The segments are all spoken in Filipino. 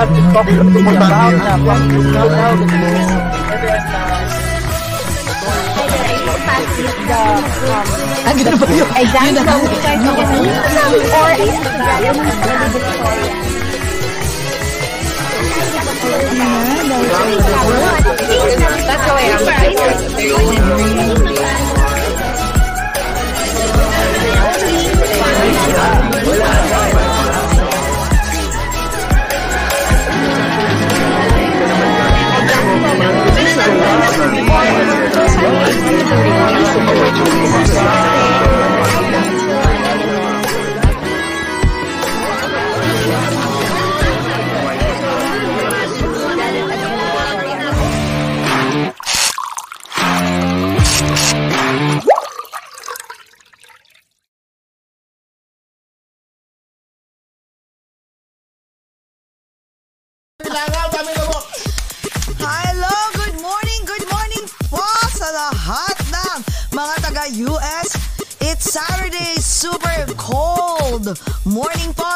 love now. And then, uh, Ah, ganun ba yun? Exam daw or Victoria. that's how I am. Hello, taga-US. It's Saturday, super cold morning po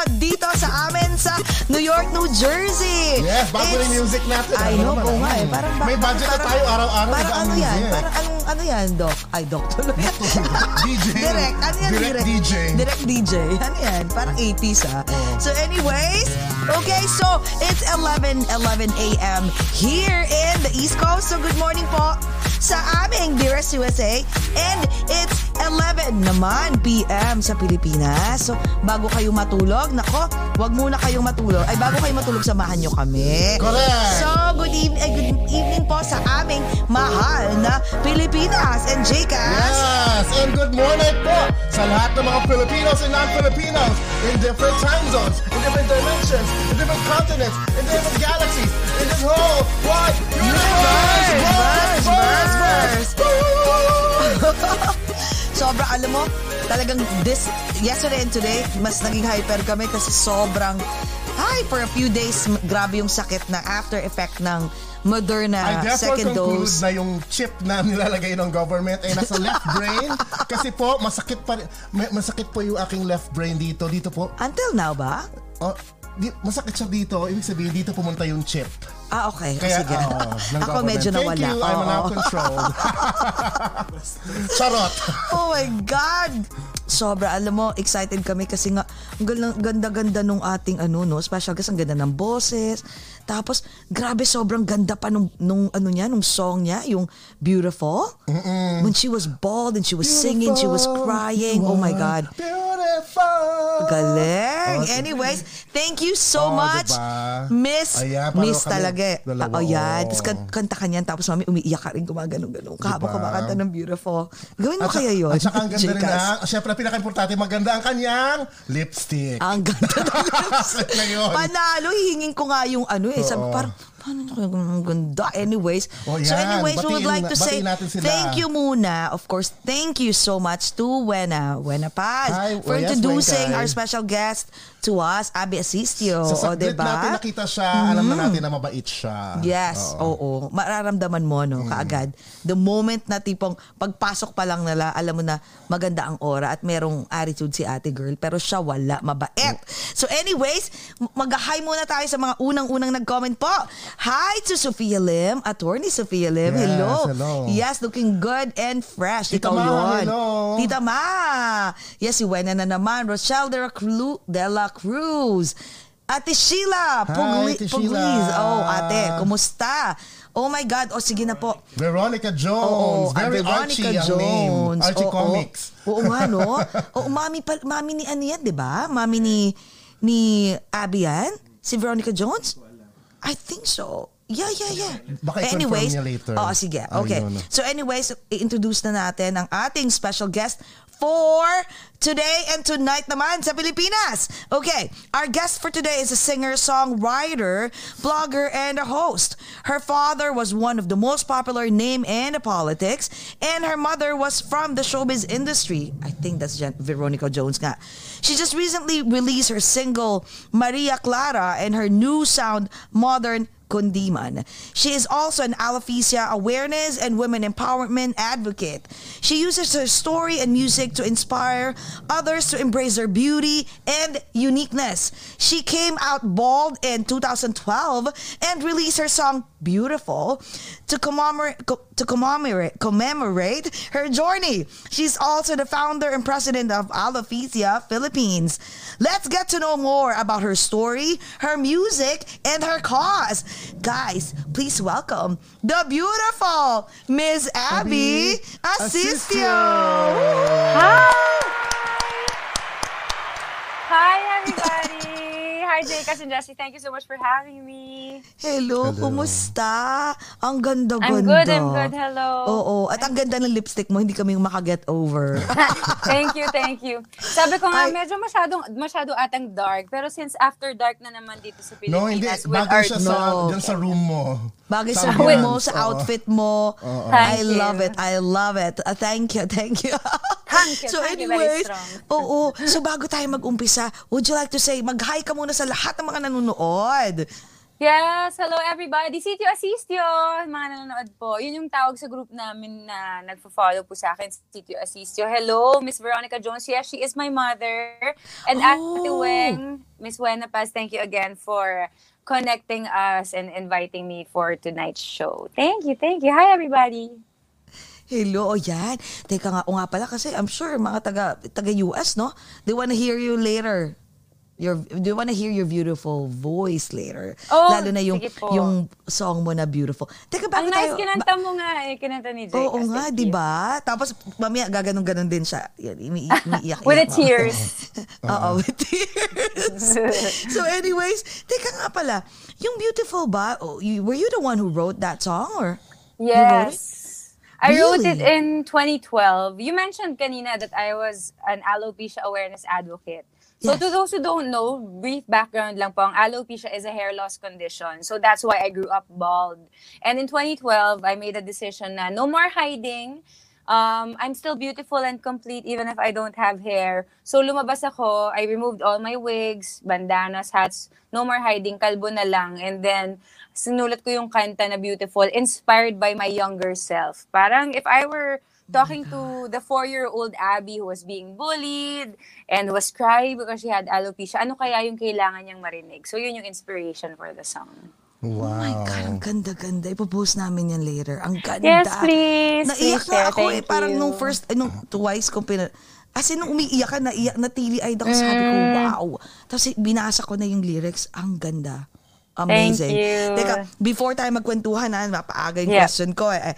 York, New Jersey. Yes, bago It's- yung music natin. I Ano know po nga eh. ano? Parang, May budget na tayo araw-araw. Parang ang ano yan? music. Parang anong, ano yan, Doc? Ay, Doc tuloy. DJ. Direct. Ano yan? Direct DJ. Direct DJ. Ano yan? Parang 80s ah. So anyways, okay, so it's 11, 11 a.m. here in the East Coast. So good morning po sa aming Dearest USA. And it's 11 naman p.m. sa Pilipinas. So bago kayo matulog, nako, wag muna kayong matulog. Ay, bago kayo matulog, samahan nyo kami. Correct. So good evening, ay, good evening po sa aming mahal na Pilipinas and JCast. Yes, and good morning po sa lahat ng mga Filipinos and non-Filipinos in different time zones, in different dimensions, in different continents, in different galaxies, in this whole wide universe. Verse, verse, verse. Sobra, alam mo, talagang this, yesterday and today, mas naging hyper kami kasi sobrang, hi, for a few days, grabe yung sakit na after effect ng Moderna I therefore second conclude dose. na yung chip na nilalagay ng government ay nasa left brain kasi po masakit pa masakit po yung aking left brain dito dito po Until now ba? oh, di, masakit siya dito ibig sabihin dito pumunta yung chip Ah, okay. Kaya, Sige. ng Ako medyo nawala. Thank you, I'm Oo. now controlled. Charot. Oh my God! Sobra, alam mo, excited kami kasi nga, ang ganda- ganda-ganda nung ating ano, no, special guest, ang ganda ng boses. Tapos, grabe, sobrang ganda pa nung, nung ano niya, nung song niya, yung Beautiful. When she was bald and she was singing, she was crying. Oh my God. Beautiful. Galing. Oh, Anyways, thank you so Oh, much, diba? Miss. Ayan, Miss kami. talaga. eh. Dalawa, Ah, oh, yan. Tapos kan- kanta ka niyan, tapos mami umiiyak ka rin, gumagano-gano. Kahabang Diba? kumakanta ng beautiful. Gawin mo At, kaya yun? at saka ang ganda rin na, syempre pinaka-importante, maganda ang kanyang lipstick. Ang ganda ng lipstick. Panalo, hihingin ko nga yung ano eh. Sabi, Oo. parang, paano na kaya ang ganda? Anyways, Oh, so anyways, we would Batiin like to say batiin thank you muna. Of course, thank you so much to Wena, Wena Paz Hi, for oh, yes, introducing Wenkay. our special guest to us, Abby Asistio. Sa o, saglit diba? natin nakita siya, alam na natin na mabait siya. Yes, oo. Mararamdaman mo, no, Mm. kaagad. The moment na tipong pagpasok pa lang nila, alam mo na maganda ang aura at merong attitude si ate girl, pero siya wala, mabait. So anyways, mag-hi muna tayo sa mga unang-unang nag-comment po. Hi to Sophia Lim, attorney Sophia Lim. Yes, hello. hello. Yes, looking good and fresh. Tita Ikaw Ma, yun. hello. Tita Ma. Yes, si Wena na naman. Rochelle de la, Cru- de la Cruz. Ate Sheila. Hi, Pugli- Sheila. Pugliz. Oh, ate, kumusta? Oh my God. O, sige na po. Veronica Oo, Jones. ah, Very Veronica Archie ang name. Jones. Archie Oo, Comics. Oo nga, no? Oo, mami, pa, mami ni ano yan, di ba? Mami ni, ni Abby yan? Si Veronica Jones? I think so. Yeah, yeah, yeah. Baka anyways, niya later. Oo, sige. Okay. Ayun. So anyways, i-introduce na natin ang ating special guest for today and tonight naman sa Pilipinas. Okay, our guest for today is a singer, songwriter, blogger, and a host. Her father was one of the most popular name in the politics, and her mother was from the showbiz industry. I think that's Veronica Jones nga. She just recently released her single Maria Clara and her new sound modern Kundiman. She is also an alopecia awareness and women empowerment advocate. She uses her story and music to inspire others to embrace their beauty and uniqueness. She came out bald in 2012 and released her song Beautiful to commemorate to commemorate commemorate her journey. She's also the founder and president of Alopecia Philippines. Let's get to know more about her story, her music, and her cause. Guys, please welcome the beautiful Miss Abby Asistio. Hi, everybody. Hi, Jake and Jesse. Thank you so much for having me. Hello, kumusta? Ang ganda-ganda. I'm good, I'm good. Hello. Oo, at ang ganda ng lipstick mo, hindi kami makaget over. thank you, thank you. Sabi ko nga, Ay. medyo masyadong, masyado atang dark. Pero since after dark na naman dito sa Pilipinas, No, hindi. with Bagay our... siya sa, No. dyan sa room mo. Bagay sa yan. mo, sa Oo. outfit mo. I Thank you. love it. I love it. Uh, thank you. Thank you. Thank you, so thank you, very anyways, strong. oo. So bago tayo mag-umpisa, would you like to say, mag-hi ka muna sa lahat ng mga nanonood. Yes, hello everybody. Sitio Asistio, mga nanonood po. Yun yung tawag sa group namin na nagfo-follow po sa akin, Sitio Asistio. Hello, Miss Veronica Jones. Yes, she is my mother. And Ate Oh. Weng, Miss Wena Paz, thank you again for connecting us and inviting me for tonight's show. Thank you, thank you. Hi everybody. Hello, o yan. Teka nga, o nga pala kasi I'm sure mga taga, taga US, no? They wanna hear you later. Your, they wanna hear your beautiful voice later. Oh, Lalo na yung, yung song mo na beautiful. Teka, bago Ang nice tayo... kinanta mo nga eh, kinanta ni Jake. Oo Ah, nga, di you. ba? Tapos mamaya gaganon-ganon din siya. Yan, imi- umiiyak. With the tears. Oo, with tears. so anyways, teka nga pala, yung beautiful ba, oh, you, were you the one who wrote that song or? wrote Yes. I wrote it Really? in 2012. You mentioned kanina that I was an alopecia awareness advocate. So Yes. to those who don't know, brief background lang po, ang alopecia is a hair loss condition. So that's why I grew up bald. And in 2012, I made a decision na no more hiding. Um, I'm still beautiful and complete even if I don't have hair. So lumabas ako, I removed all my wigs, bandanas, hats, no more hiding, kalbo na lang. And then, sinulat ko yung kanta na beautiful, inspired by my younger self. Parang if I were talking to the four-year-old Abby who was being bullied and was crying because she had alopecia, ano kaya yung kailangan niyang marinig? So yun yung inspiration for the song. Wow. Oh my God, ang ganda-ganda. Ipopost namin yan later. Ang ganda. Yes, please. Naiyak Please na share. ako eh. Parang you. nung first, eh, nung twice ko pina... As in, nung umiiyak ka, naiyak, natili-eyed ako. Sabi ko, Mm. wow. Tapos binasa ko na yung lyrics. Ang ganda. Amazing. Thank you. Teka, before tayo magkwentuhan, ha, mapaaga yung Yeah. question ko. Eh.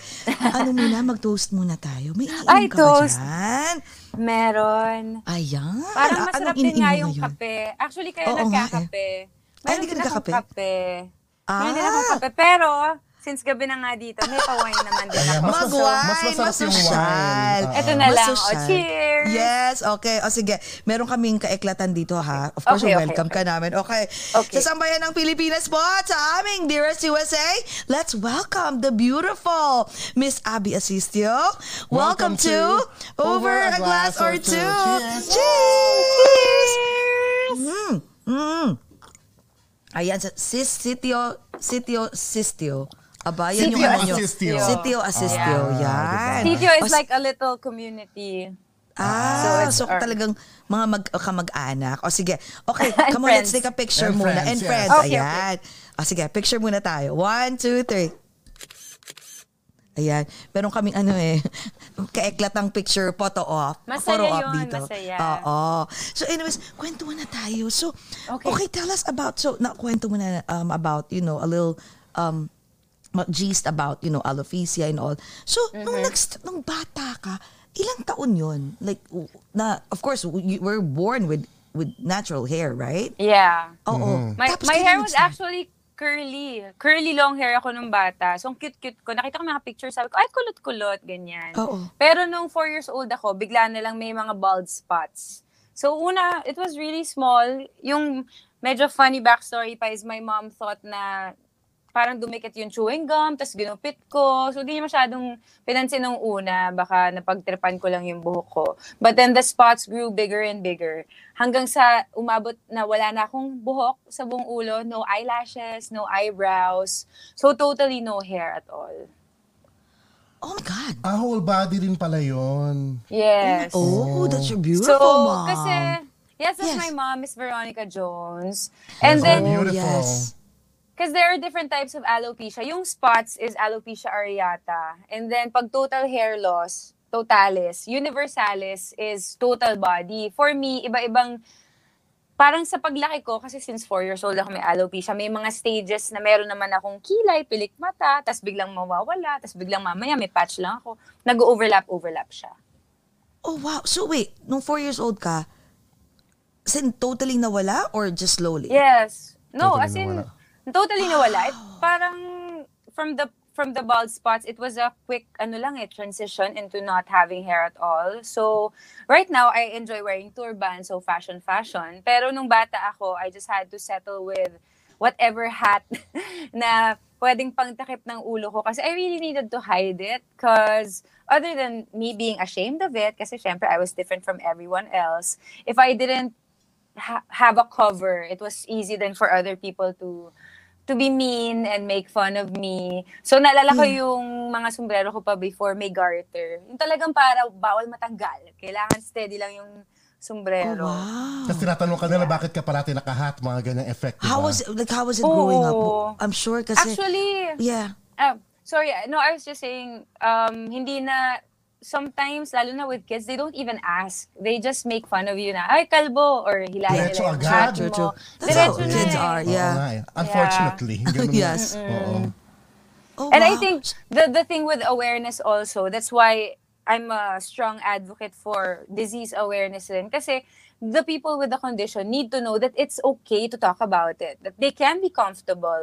ano muna, mag-toast muna tayo. May iniinom Ay, ka ba toast. dyan? Meron. Ayan. Parang Ah, masarap anong din nga yung ngayon? kape. Actually, kaya Oo nga eh. nagkakape. Ay, Meron hindi ka nagkakape? kape. Meron din Ah. akong kape. Pero, since gabi na nga dito, may pa-wine naman din ako. mas Mag-wine, masarap- mas masarap yung masosyal. wine. Oo. Ito na lang. Masosyal. O, cheers! Yes, okay. O sige, meron kaming kaiklatan dito ha. Of course, Okay, okay, welcome okay. ka namin. Okay. Okay. Sa sambayan ng Pilipinas po at sa aming Dearest USA, let's welcome the beautiful Miss Abby Asistio. Welcome, Welcome to, to Over a Glass or Two. Cheers! Cheers! Mm, mm. Ayan, sa sis, sitio, sitio, sistio. Aba, yan yung Sitio ano nyo. Asistio. Sitio Asistio, Ah, yan. Sitio is like a little community. Ah, so, So our- talagang mga mag, kamag-anak. O sige, okay, come on, let's friends. take a picture And muna. friends, And yes. friends, Okay, ayan. O sige, picture muna tayo. One, two, three. Ayan. Meron kaming ano eh, kaiklatang picture, photo op. Masaya photo op yun, dito. masaya. Oo. So anyways, kwento mo na tayo. So, okay. Okay. tell us about, so, na, kwento mo na um, about, you know, a little, um, gist about, you know, alopecia and all. So, nung, Mm-hmm. next, nung bata ka, ilang taon yon Like, na, of course, you were born with with natural hair, right? Yeah. Oo. My, Tapos my hair was nag-start? actually curly. Curly long hair ako nung bata. So, ang cute-cute ko. Nakita ko mga picture, sabi ko, ay, kulot-kulot, ganyan. Oo. Pero nung four years old ako, bigla na lang may mga bald spots. So, una, it was really small. Yung medyo funny backstory pa is my mom thought na parang dumikit yung chewing gum, tapos ginupit ko. So, di niya masyadong pinansin nung una. Baka napagtripan ko lang yung buhok ko. But then the spots grew bigger and bigger. Hanggang sa umabot na wala na akong buhok sa buong ulo. No eyelashes, no eyebrows. So, totally no hair at all. Oh my God. Ah, whole body din pala yun. Yes. Oh, that's your beautiful So, mom. kasi, yes, Yes. that's my mom, Miss Veronica Jones. And Yes, then, oh, beautiful. yes. Because there are different types of alopecia. Yung spots is alopecia areata. And then pag total hair loss, totalis. Universalis is total body. For me, iba-ibang, parang sa paglaki ko, kasi since 4 years old ako may alopecia, may mga stages na meron naman akong kilay, pilik mata, tas biglang mawawala, tas biglang mamaya may patch lang ako. Nag-overlap-overlap siya. Oh, wow. So wait, nung four years old ka, sin totally nawala or just slowly? Yes. No, Totally as in, nawala. Totally nawala. It, parang from the from the bald spots, it was a quick, ano lang eh, transition into not having hair at all. So, right now, I enjoy wearing turban, so fashion, fashion. Pero nung bata ako, I just had to settle with whatever hat na pwedeng pangtakip ng ulo ko kasi I really needed to hide it because other than me being ashamed of it, kasi syempre I was different from everyone else, if I didn't ha- have a cover, it was easy then for other people to to be mean and make fun of me. So naalala ko yung mga sombrero ko pa before may garter. Yung talagang para bawal matanggal. Kailangan steady lang yung Oh, sombrero. wow. Tapos tinatanong ka nila bakit ka parati nakahat, mga ganyang effect, diba? How was it, like, how was it growing up? I'm sure kasi, Actually, yeah. ah, sorry, no, I was just saying, um, hindi na, sometimes, lalo na with kids, they don't even ask. They just make fun of you na, ay, kalbo, or hilahin Diretso nila yung agad. hat True, mo. true. That's Diretso na kids eh. are, Oo yeah. nga eh. Unfortunately. ganun Yes. nga. Oo. Oh, And I wow. think the the thing with awareness also, that's why I'm a strong advocate for disease awareness din. Kasi the people with the condition need to know that it's okay to talk about it. That they can be comfortable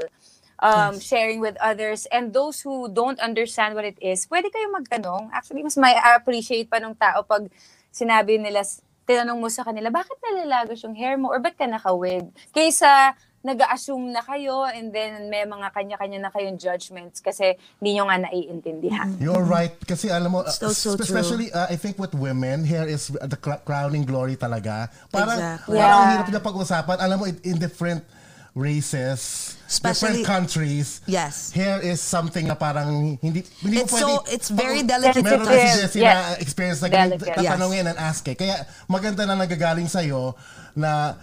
um, sharing with others. And those who don't understand what it is, pwede kayong magtanong. Actually, mas may appreciate pa ng tao pag sinabi nila, tinanong mo sa kanila, bakit nalalagos yung hair mo? Or ba't ka naka-wig? Kaysa nag-assume na kayo and then may mga kanya-kanya na kayong judgments kasi hindi nyo nga naiintindihan. You're right. Kasi alam mo, So, so especially uh, I think with women, hair is the cr- crowning glory talaga. Parang, Exactly. parang ang Yeah. hirap na pag-usapan. Alam mo, in, in different races, Especially- different countries, Yes. hair is something na parang hindi, hindi It's mo pwede. so, it's very delicate to Meron touch. kasi Jessie Yes. na experience na Delicate. tatanungin and ask eh. Kaya maganda na nagagaling sa'yo na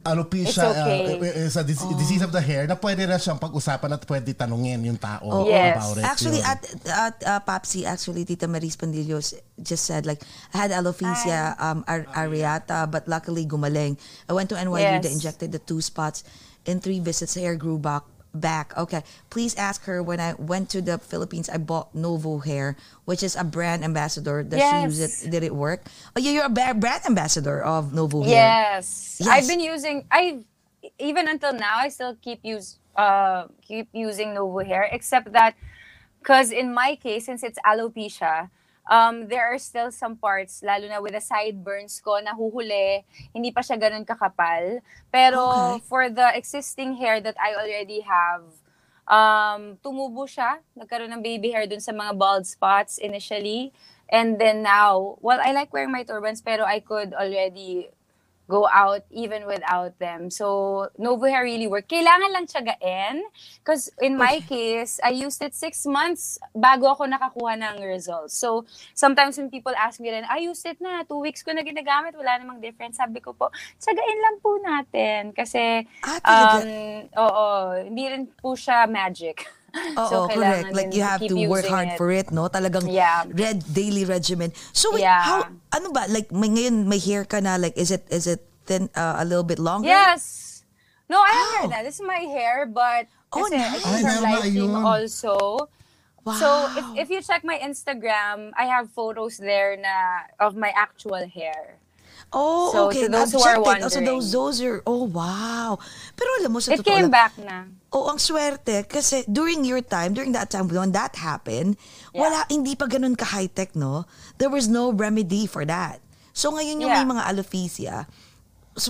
alopecia It's okay. uh, is a dis- disease of the hair na pwede na siyang pag-usapan at pwede tanungin yung tao Yes. about it. Actually, Yun. at at uh, Papsi, actually, Tita Maris Pandillos just said like I had alopecia um ar- areata, but luckily gumaling. I went to NYU, they Yes. injected the two spots. In three visits, hair grew back. Back. Okay. Please ask her when I went to the Philippines. I bought Novo Hair, which is a brand ambassador. Does she use Yes. it? Did it work? Oh, yeah, you're a brand ambassador of Novo Hair. Yes. Yes. I've been using I even until now I still keep use uh keep using Novo hair except that cuz in my case since it's alopecia um there are still some parts lalo na with the sideburns ko na huhuli hindi pa siya ganun kakapal. Pero Okay. for the existing hair that I already have um tumubo siya. Nagkaroon ng baby hair dun sa mga bald spots initially. And then now well I like wearing my turbans pero I could already go out even without them. So, Novo Hair really work. Kailangan lang tiyagain. Because in my case, I used it six months bago ako nakakuha ng results. So, sometimes when people ask me rin, I used it na, two weeks ko na ginagamit, wala namang difference. Sabi ko po, tiyagain lang po natin. Kasi, Ah, um, oo, hindi rin po siya magic. Oo, correct. kailangan Like din you have to work hard it. for it, no? Talagang Yeah. red daily regimen. So wait, Yeah. how ano ba like may ngayon may hair ka na like is it is it thin uh, a little bit longer? Yes. No, I have Wow. hair na. This is my hair, but Oh, kasi nice. it's Ay, from live stream yun. also. So if, Wow. if you check my Instagram, I have photos there na of my actual hair. Oh, So, okay. to those I've who are checked it. Oh, so wondering. those those are oh wow. Pero alam mo sa It totoo came lang, back na. Oh, ang swerte kasi during your time, during that time when that happened, Yeah. wala hindi pa ganun ka high-tech, no? There was no remedy for that. So ngayon yung may Yeah. mga alopecia,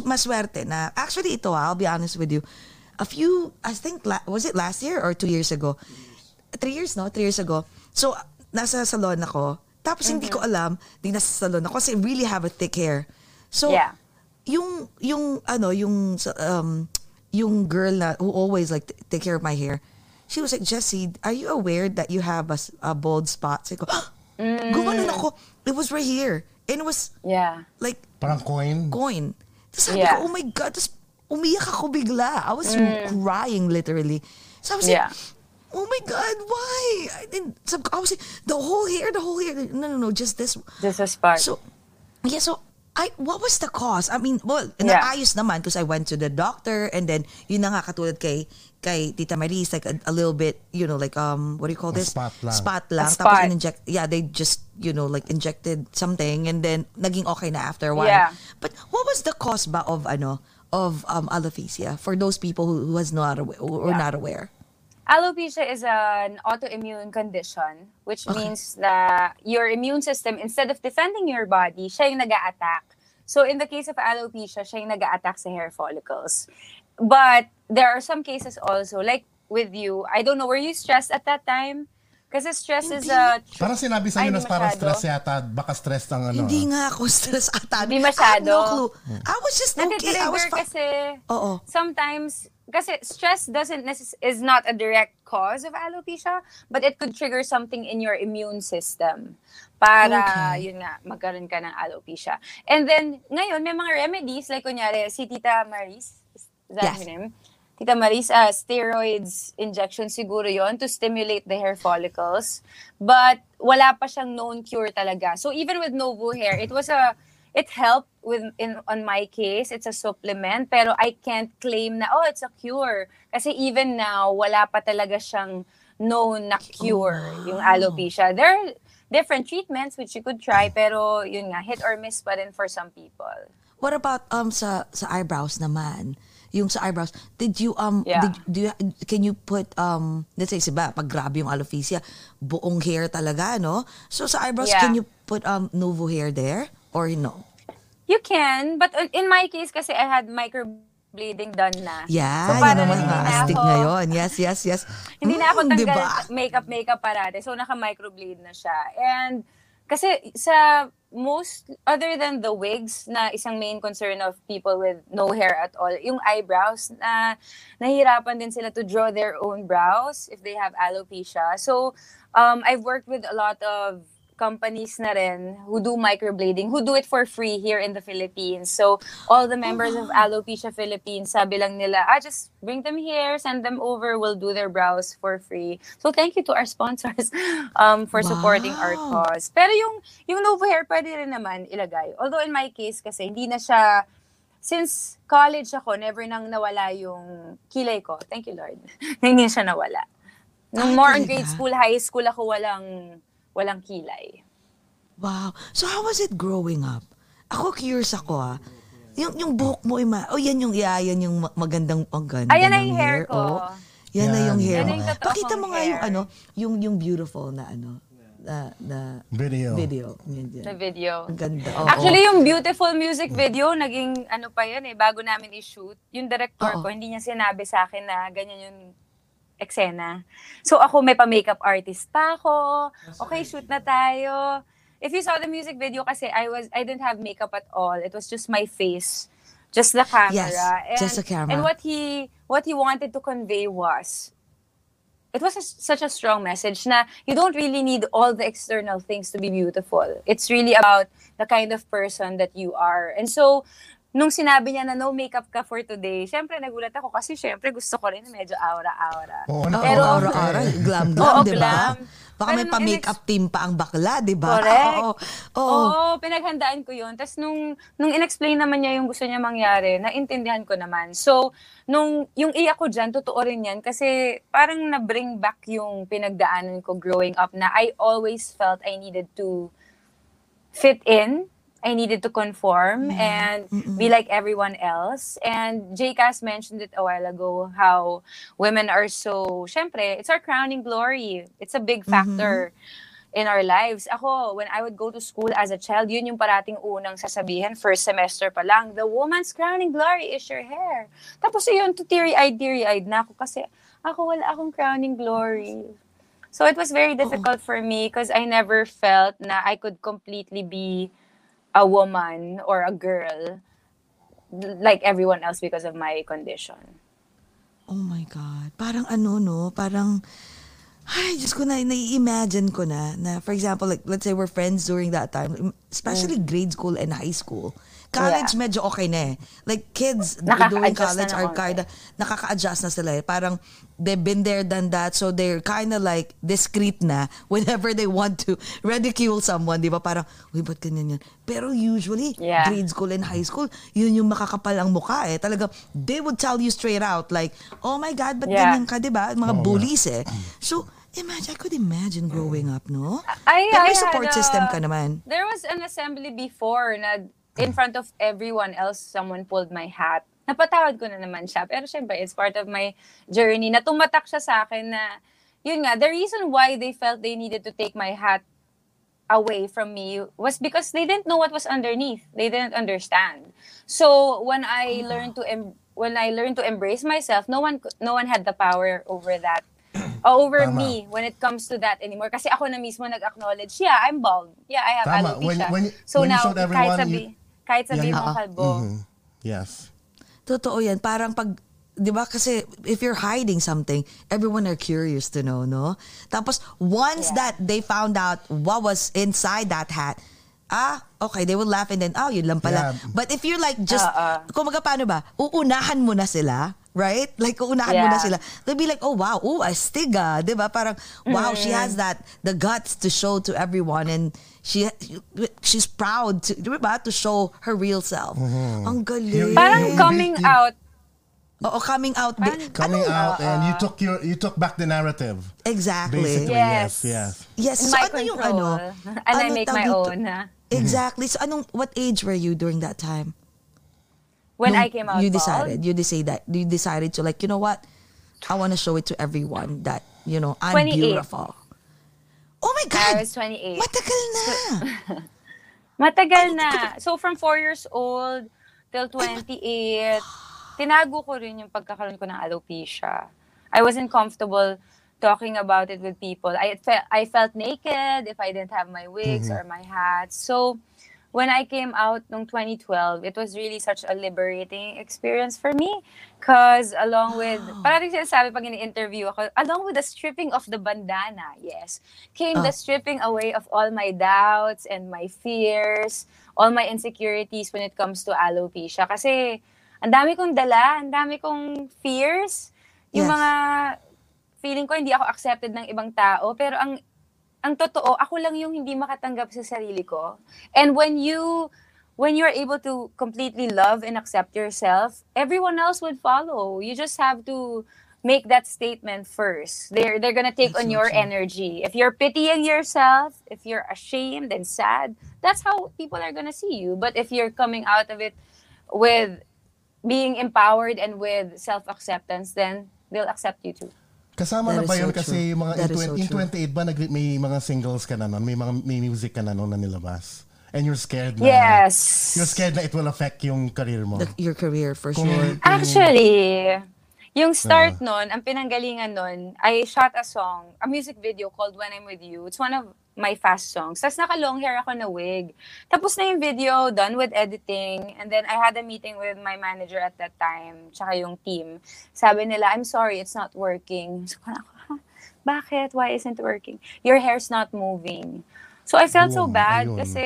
maswerte na actually ito, ah, I'll be honest with you. a few, I think, was it last year or two years ago? Three years, no? Three years ago. So, nasa salon ako. Tapos hindi ko alam, di nasa salon ako kasi I really have a thick hair. So, Yeah. yung, yung, ano, yung, um, yung girl na, who always like take care of my hair, she was like, Jessie, are you aware that you have a, a bald spot? Sabi ko, Mm. gumanon ako. It was right here. And it was Yeah. like Parang coin. coin. Tapos sabi Yeah. ko, oh my God. Tapos umiyak ako bigla. I was crying literally. So I was Mm. Yeah. like, oh my God, why? I didn't, sabi ko, I was like, the whole hair, the whole hair. No, no, no, just this. This was part. So, yeah, so, I, what was the cause? I mean, well, Yeah. naayos naman because I went to the doctor and then, yun na nga katulad kay, kay Tita Maris, like a, a little bit, you know, like, um, what do you call A this? spot lang. Spot lang. A Tapos spot. in-inject, yeah, they just, you know, like injected something and then naging okay na after a while. Yeah. But what was the cause ba of, ano, of um, alopecia for those people who, who was not aware, or Yeah. not aware? Alopecia is an autoimmune condition, which means that your immune system, instead of defending your body, siya yung nag attack So in the case of alopecia, siya yung nag attack sa hair follicles. But there are some cases also, like with you, I don't know, were you stressed at that time? Kasi stress is a... Parang sinabi sa hindi na parang stress yata, baka stress ng ano. Hindi nga ako stress ata. Hindi I masyado. had no clue. I was just okay. I was fi- kasi Oo. sometimes kasi stress doesn't necess- is not a direct cause of alopecia but it could trigger something in your immune system para Okay. yun nga magkaroon ka ng alopecia. And then ngayon may mga remedies like kunyari si Tita Maris is that Yes. her name? Tita Maris uh, steroids injection siguro yon to stimulate the hair follicles. But wala pa siyang known cure talaga. So even with Novo hair it was a it helped with in on my case. It's a supplement pero I can't claim na oh it's a cure. Kasi even now wala pa talaga siyang known na cure yung alopecia. There different treatments which you could try pero yun nga hit or miss pa rin for some people What about um sa sa eyebrows naman? Yung sa eyebrows, did you um Yeah. did do you, can you put um let's say siba pag grabe yung alopecia, buong hair talaga, no? So sa eyebrows, Yeah. can you put um Novo hair there or no? you can but in my case kasi I had microblading done na Yeah, So, yun hindi mga astig ako- ngayon. Yes, yes, yes. Hindi na ako Mm, tanggal diba? makeup makeup parate. So naka-microblade na siya. And kasi sa most other than the wigs na isang main concern of people with no hair at all, yung eyebrows na nahihirapan din sila to draw their own brows if they have alopecia. So um I've worked with a lot of companies na rin who do microblading, who do it for free here in the Philippines. So, all the members of Alopecia Philippines, sabi lang nila, ah, just bring them here, send them over, we'll do their brows for free. So, thank you to our sponsors um, for supporting our Wow. cause. Pero yung, yung Novo Hair, pwede rin naman ilagay. Although in my case kasi, hindi na siya, since college ako, never nang nawala yung kilay ko. Thank you, Lord. hindi siya nawala. Nung Ay, more in talaga? grade school, high school ako, walang walang kilay. Wow. So how was it growing up? Ako curious ako ah. Yung yung buhok mo ima. Oh, yan yung yeah, yan yung ma- magandang ang ganda Ayan na ng yung hair ko. Oh. Yan, na Yan. yung hair Yan mo. na yung Pakita mo nga yung hair. ano, yung yung beautiful na ano, na na Video. video. Yan, yan. Na video. Ang ganda. Oo. Actually, yung beautiful music video, naging ano pa yan eh, bago namin i-shoot. Yung director Oo. ko, hindi niya sinabi sa akin na ganyan yung eksena. So ako, may pa-makeup artist pa ako. Okay, shoot na tayo. If you saw the music video kasi, I was I didn't have makeup at all. It was just my face. Just the camera. Yes, and, just the camera. And what he what he wanted to convey was it was a, such a strong message na you don't really need all the external things to be beautiful. It's really about the kind of person that you are. And so, nung sinabi niya na no makeup ka for today, syempre nagulat ako kasi syempre gusto ko rin na medyo aura-aura. Oo, Oo, Pero- aura-aura, glam-glam, Oo, di ba? glam. Baka may Pero pa-makeup team pa ang bakla, di ba? Correct. Oo. Oo, Oo. pinaghandaan ko yun. Tapos nung, nung in-explain naman niya yung gusto niya mangyari, naintindihan ko naman. So, nung yung iyak ko dyan, totoo rin yan. Kasi parang na-bring back yung pinagdaanan ko growing up na I always felt I needed to fit in. I needed to conform and be like everyone else. And JCAS mentioned it a while ago how women are so, syempre, it's our crowning glory. It's a big factor. in our lives. Ako, when I would go to school as a child, yun yung parating unang sasabihin, first semester pa lang, the woman's crowning glory is your hair. Tapos yun, to teary-eyed, teary-eyed na ako kasi ako wala akong crowning glory. So it was very difficult for me because I never felt na I could completely be a woman or a girl like everyone else because of my condition. Oh my God. Parang ano, no? Parang, ay, Diyos ko na, nai-imagine ko na, na, for example, like, let's say we're friends during that time, especially grade school and high school. College. Yeah. medyo okay na eh. Like, kids doing college are konti. kind of, nakaka-adjust na sila eh. Parang, they've been there, done that, so they're kind of like, discreet na whenever they want to ridicule someone, di ba? Parang, uy, ba't ganyan yan? Pero usually, Yeah. grade school and high school, yun yung makakapal ang mukha eh. Talaga, they would tell you straight out, like, oh my God, ba't Yeah. ganyan ka, di ba? Mga bullies eh. So, imagine, I could imagine growing up, no? I, Pero I may support a- system ka naman. There was an assembly before na in front of everyone else, someone pulled my hat. Napatawad ko na naman siya. Pero syempre, it's part of my journey na tumatak siya sa akin na, yun nga, the reason why they felt they needed to take my hat away from me was because they didn't know what was underneath. They didn't understand. So when I learned to em- when I learned to embrace myself, no one no one had the power over that over Tama. me when it comes to that anymore. Kasi ako na mismo nag-acknowledge, yeah, I'm bald. Yeah, I have Tama. alopecia. When- when you- so when you now, showed kahit everyone, sabi, you- kahit sabi Yan. mo Oo. kalbo, Yes. Totoo yan. Parang pag, di ba kasi if you're hiding something, everyone are curious to know, no? Tapos, once Yeah. that they found out what was inside that hat, ah, okay, they will laugh and then, oh, yun lang pala. Yeah. But if you're like just, Oo. kumaga paano ba, uunahan mo na sila, right? Like, uunahan mo na Yeah. sila. They'll be like, oh, wow, oh, astig ah. Di ba? Parang, wow, she has that, the guts to show to everyone and she she's proud to, di ba? To show her real self. Mm-hmm. Ang galing. parang You- coming you- out, Oo, coming out. di- Parang- Coming ano? out and you ah. took your you took back the narrative. Exactly. Basically, yes, Yes. yes. Yes. So, my ano yung control. ano? And I ano make tawag my dito? own. ha? Exactly. So, anong, what age were you during that time? When Nung I came out You bald, decided. You decided. that You decided to like, you know what? I want to show it to everyone that, you know, I'm 28. beautiful. Oh my God! I was 28. Matagal na! Matagal na. So from 4 years old till 28, tinago ko rin yung pagkakaroon ko ng alopecia. I wasn't comfortable talking about it with people. I felt I felt naked if I didn't have my wigs or my hats. So when I came out noong 2012, it was really such a liberating experience for me. Because along with, parang sinasabi pag ini-interview ako, along with the stripping of the bandana, yes, came the stripping away of all my doubts and my fears, all my insecurities when it comes to alopecia. Kasi ang dami kong dala, ang dami kong fears. Yung Yes. mga feeling ko hindi ako accepted ng ibang tao, pero ang ang totoo, ako lang yung hindi makatanggap sa sarili ko. And when you when you're able to completely love and accept yourself, everyone else would follow. You just have to make that statement first. They're they're gonna take That's on so your true. energy. If you're pitying yourself, if you're ashamed and sad, that's how people are gonna see you. But if you're coming out of it with being empowered and with self-acceptance, then they'll accept you too. Kasama That na ba so yun kasi true. yung mga That in, is so 20, in true. 28 ba nag, may mga singles ka na nun? May mga may music ka na nun na nilabas? And you're scared na Yes. you're scared na it will affect yung career mo. The- your career, for Kung- sure. Actually, yung start nun, ang pinanggalingan nun, I shot a song, a music video called When I'm With You. It's one of my fast songs. Tapos naka-long hair ako na wig. Tapos na yung video, done with editing. And then I had a meeting with my manager at that time, tsaka yung team. Sabi nila, I'm sorry, it's not working. So, ako, "Huh? bakit? Why isn't it working? Your hair's not moving. So I felt so Boom, bad ayun. kasi,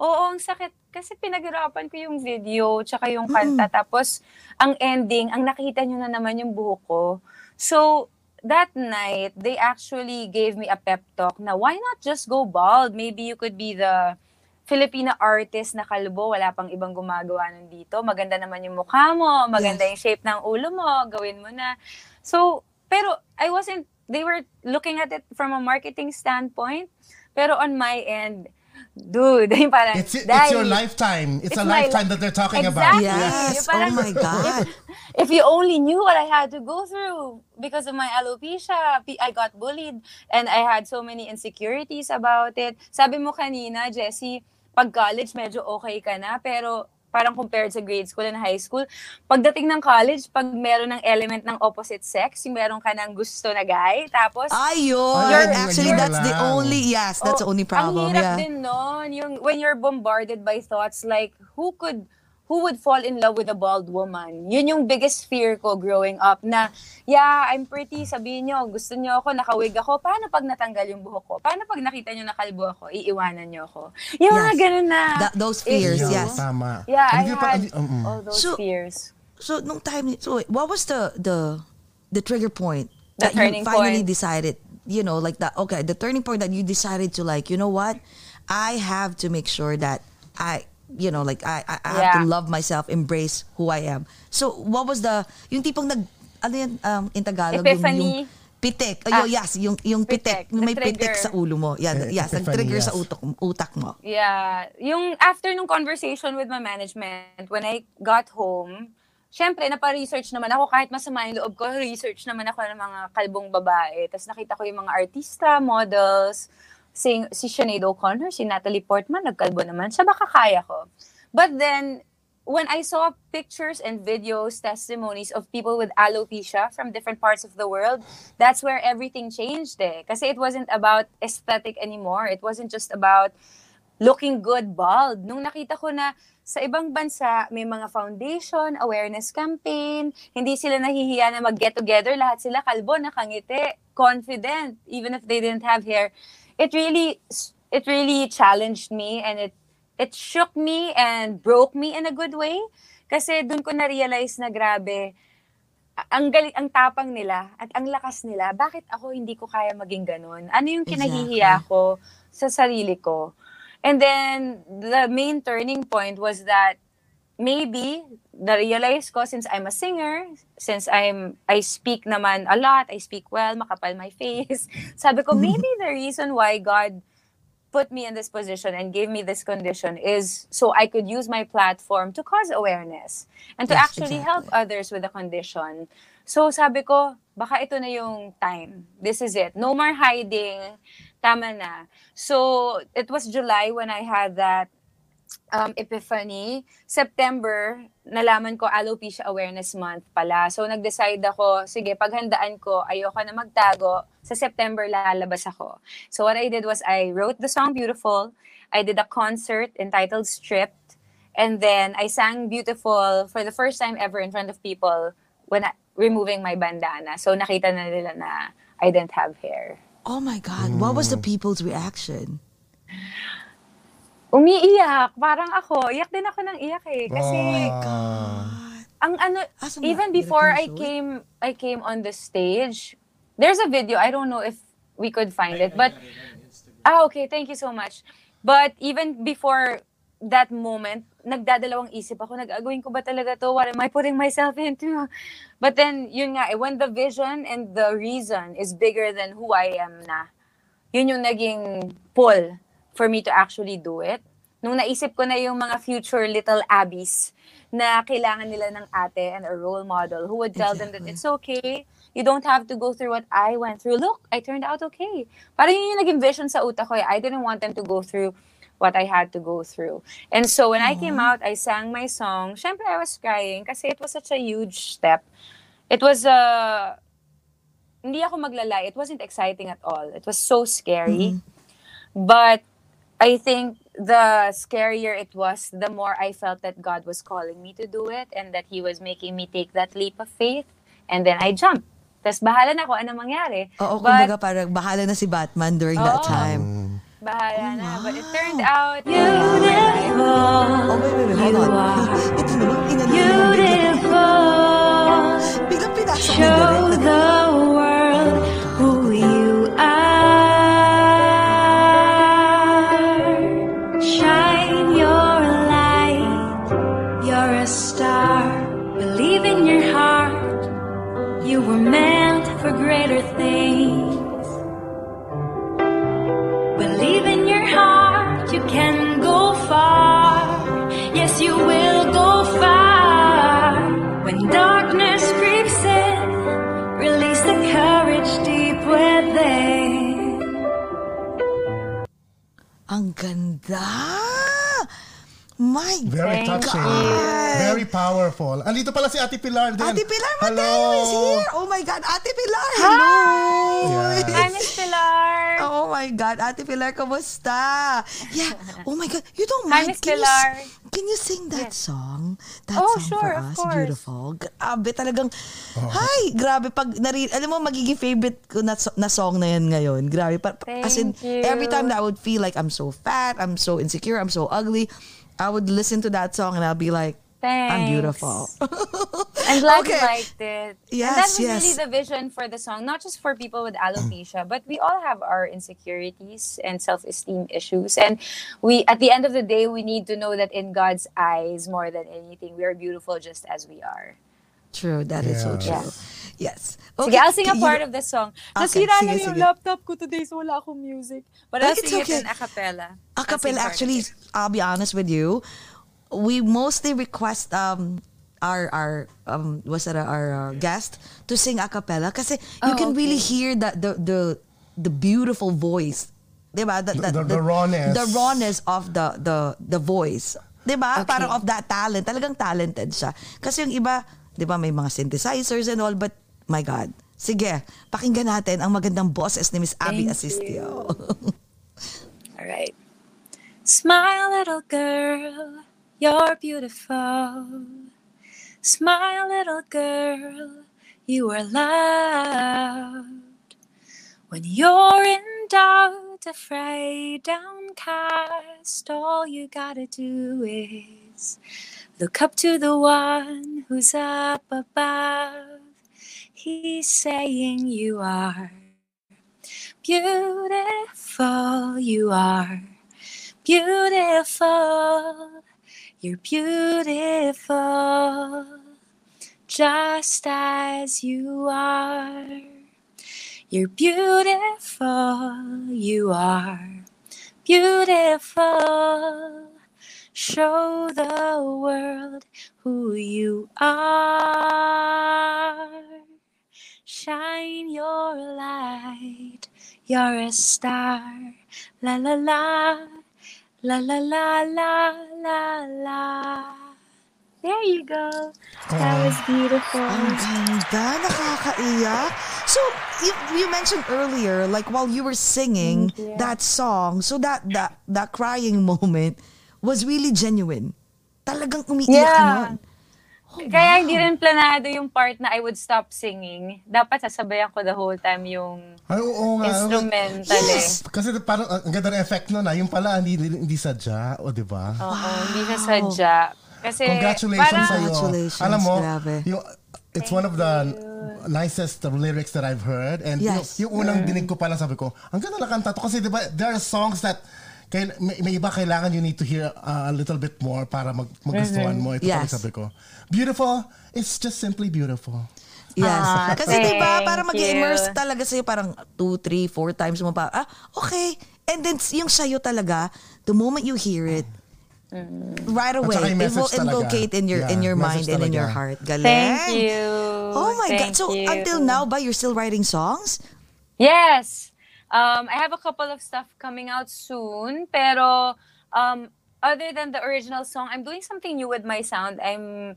oo, ang sakit. Kasi pinaghirapan ko yung video, tsaka yung kanta. Tapos, ang ending, ang nakita nyo na naman yung buhok ko. So, that night, they actually gave me a pep talk na why not just go bald? Maybe you could be the Filipina artist na kalbo, wala pang ibang gumagawa nun dito. Maganda naman yung mukha mo, maganda yung shape ng ulo mo, gawin mo na. So, pero I wasn't, they were looking at it from a marketing standpoint. Pero on my end, dude, yung parang, It's, it's dahil- your lifetime. It's, It's a lifetime li- that they're talking Exactly. about. Yes. Yung parang- Oh my God. If, if you only knew what I had to go through because of my alopecia, I got bullied and I had so many insecurities about it. Sabi mo kanina, Jessie, pag college, medyo okay ka na, pero parang compared sa grade school and high school, pagdating ng college, pag meron ng element ng opposite sex, yung meron ka ng gusto na guy, tapos Ayun. You're- Actually, that's the only, yes, that's the Oh, only problem. Ang hirap Yeah. din nun. Yung, when you're bombarded by thoughts like, who could, who would fall in love with a bald woman? Yun yung biggest fear ko growing up na, yeah, I'm pretty, sabihin nyo, gusto nyo ako, nakawig ako, paano pag natanggal yung buhok ko? Paano pag nakita nyo nakalbo ako, iiwanan nyo ako? Yung mga Yes. ganun na. That- those fears, issue. yes. Tama. Yeah, I Hindi pa- had mm-mm. all those So- fears. So nung time so wait, what was the the the trigger point The that you finally point. decided, you know, like that okay, the turning point that you decided to like, you know what? I have to make sure that I you know, like I I, I have to Yeah. love myself, embrace who I am. So what was the yung tipong nag ano yan um, in Tagalog yung, Epiphany. yung pitik. Ah, Ay, yes, yung yung pitik, pitik. may pitik sa ulo mo. Yan, Eh, yes, nag-trigger sa yes. utak utak mo. Yeah. Yung after nung conversation with my management, when I got home, syempre, napa-research naman ako. Kahit masama yung loob ko, research naman ako ng mga kalbong babae. Tapos nakita ko yung mga artista, models, sing, si Sinead O'Connor, si Natalie Portman, nagkalbo naman. Siya baka kaya ko. But then, when I saw pictures and videos, testimonies of people with alopecia from different parts of the world, that's where everything changed eh. Kasi it wasn't about aesthetic anymore. It wasn't just about looking good bald. Nung nakita ko na sa ibang bansa, may mga foundation, awareness campaign, hindi sila nahihiya na mag-get together, lahat sila kalbo, nakangiti, confident, even if they didn't have hair. It really, it really challenged me and it, it shook me and broke me in a good way. Kasi dun ko na-realize na grabe, ang galing ang tapang nila at ang lakas nila bakit ako hindi ko kaya maging ganun? Ano yung kinahihiya ko sa sarili ko? And then the main turning point was that maybe na-realize ko since I'm a singer since I'm I speak naman a lot I speak well makapal my face sabi ko maybe the reason why God put me in this position and gave me this condition is so I could use my platform to cause awareness and to Yes, actually exactly. help others with the condition. So sabi ko, baka ito na yung time. This is it. No more hiding. Tama na. So it was July when I had that um, epiphany. September, nalaman ko Alopecia Awareness Month pala. So nag-decide ako, sige, paghandaan ko, ayoko na magtago. Sa September lalabas ako. So what I did was I wrote the song Beautiful. I did a concert entitled Stripped. And then I sang Beautiful for the first time ever in front of people when I, removing my bandana. So nakita na nila na I didn't have hair. Oh my god, what was the people's reaction? Umiiyak. Parang ako. Iyak din ako ng iyak eh. Kasi Ah. ang ano Ah, so even na- before I came I came on the stage there's a video I don't know if we could find it but ah okay thank you so much but even before that moment nagdadalawang isip ako nag-agawin ko ba talaga to what am I putting myself into but then yun nga eh, when the vision and the reason is bigger than who I am na yun yung naging pull for me to actually do it. Nung naisip ko na yung mga future little abbies na kailangan nila ng ate and a role model who would tell them that Exactly. it's okay. You don't have to go through what I went through. Look, I turned out okay. Parang yun yung naging vision sa utak ko. eh. I didn't want them to go through what I had to go through. And so when I came out, I sang my song. Siyempre, I was crying kasi it was such a huge step. It was a hindi ako maglalay, it wasn't exciting at all. It was so scary. But I think the scarier it was, the more I felt that God was calling me to do it and that He was making me take that leap of faith. And then I jumped. Tapos bahala na ako ano mangyari. Oo, But kumbaga parang bahala na si Batman during that Oo. time. bahala na. But it wow. turned out, Oh, wait, wait, wait, hold on. Ito na lang, inano yung Biglang pinasok ni Direk. the world you will go far. When darkness creeps in, release the courage deep within. Ang ganda! My Very Thank touching. God. Very powerful. Andito pala si Ate Pilar din. Ate Pilar Hello. Mateo is here! Oh my God, Ate Pilar! Hello! Yes. Hi, Miss Pilar! Oh my God, Ate Pilar, kamusta? Yeah. Oh my God, you don't Hi, mind? Miss Can you, Pilar. can you sing that song? That Oh, song sure, for of us? course. Beautiful. Grabe talagang, hi, grabe. Pag nari, alam mo, magiging favorite ko na, so- na song na yan ngayon. Grabe. Pa, pa- as in, Thank you. every time that I would feel like I'm so fat, I'm so insecure, I'm so ugly, I would listen to that song and I'll be like, I'm beautiful. I'm glad Okay. you liked it. Yes, and that was yes. really the vision for the song, not just for people with alopecia, but we all have our insecurities and self-esteem issues. And we, at the end of the day, we need to know that in God's eyes, more than anything, we are beautiful just as we are. True, that is so true. Yes. Sige, I'll sing a you- part of the song. Okay, Nasira sige, lang yung sige. laptop ko today, so wala akong music. But I'll It's sing okay. it in a cappella. A cappella, actually, I'll be honest with you. We mostly request um our our um was it our uh, guest to sing a cappella kasi you Oh, can really hear the the the the beautiful voice. 'Di ba? The, The- the rawness. The rawness of the the the voice. 'Di ba? Okay. Parang of that talent. Talagang talented siya. Kasi yung iba, 'di ba, may mga synthesizers and all but my god. Sige, pakinggan natin ang magandang boses ni Miss Abby Thank Asistio. All right. Smile, little girl, you're beautiful. Smile, little girl, you are loved. When you're in doubt, afraid, downcast, all you gotta do is look up to the one who's up above. He's saying you are beautiful, you are beautiful, you're beautiful, just as you are. You're beautiful, you are beautiful. Show the world who you are. Shine your light, you're a star. La la la, la la la la la la. There you go. That was ah, beautiful. Ang ganda, nakakaiyak. So, you, you mentioned earlier, like while you were singing mm, that song, so that, that that crying moment was really genuine. Talagang umiiyak ka Yeah. nun. Kaya hindi rin planado yung part na I would stop singing. Dapat sasabayan ko the whole time yung Ay, oo nga. instrumental Yes. eh. Kasi parang ang ganda ng effect nun ah. Yung pala, hindi, hindi sadya. O, di ba? Oo, hindi siya sadya. Kasi Congratulations parang, sa'yo. Congratulations, Alam mo, grabe. yung, it's one of the nicest lyrics that I've heard. And Yes. yung, yung unang dinig ko pa lang sabi ko, ang ganda na kanta to. Kasi di ba, there are songs that kail, may, may iba kailangan you need to hear uh, a little bit more para mag, magustuhan mo. Ito Yes. talaga sabi ko. Beautiful, it's just simply beautiful. Yes. Ah, Kasi di ba para mag-immerse you. talaga sa'yo parang two, three, four times mo pa, ah, okay. And then yung sa'yo talaga, the moment you hear it, right away, it will talaga. invocate in your in Yeah, your mind and in your talaga. heart. Galing. thank you. Oh my God. Thank So you. until now ba, you're still writing songs? Yes. Um, I have a couple of stuff coming out soon, pero um, other than the original song, I'm doing something new with my sound. I'm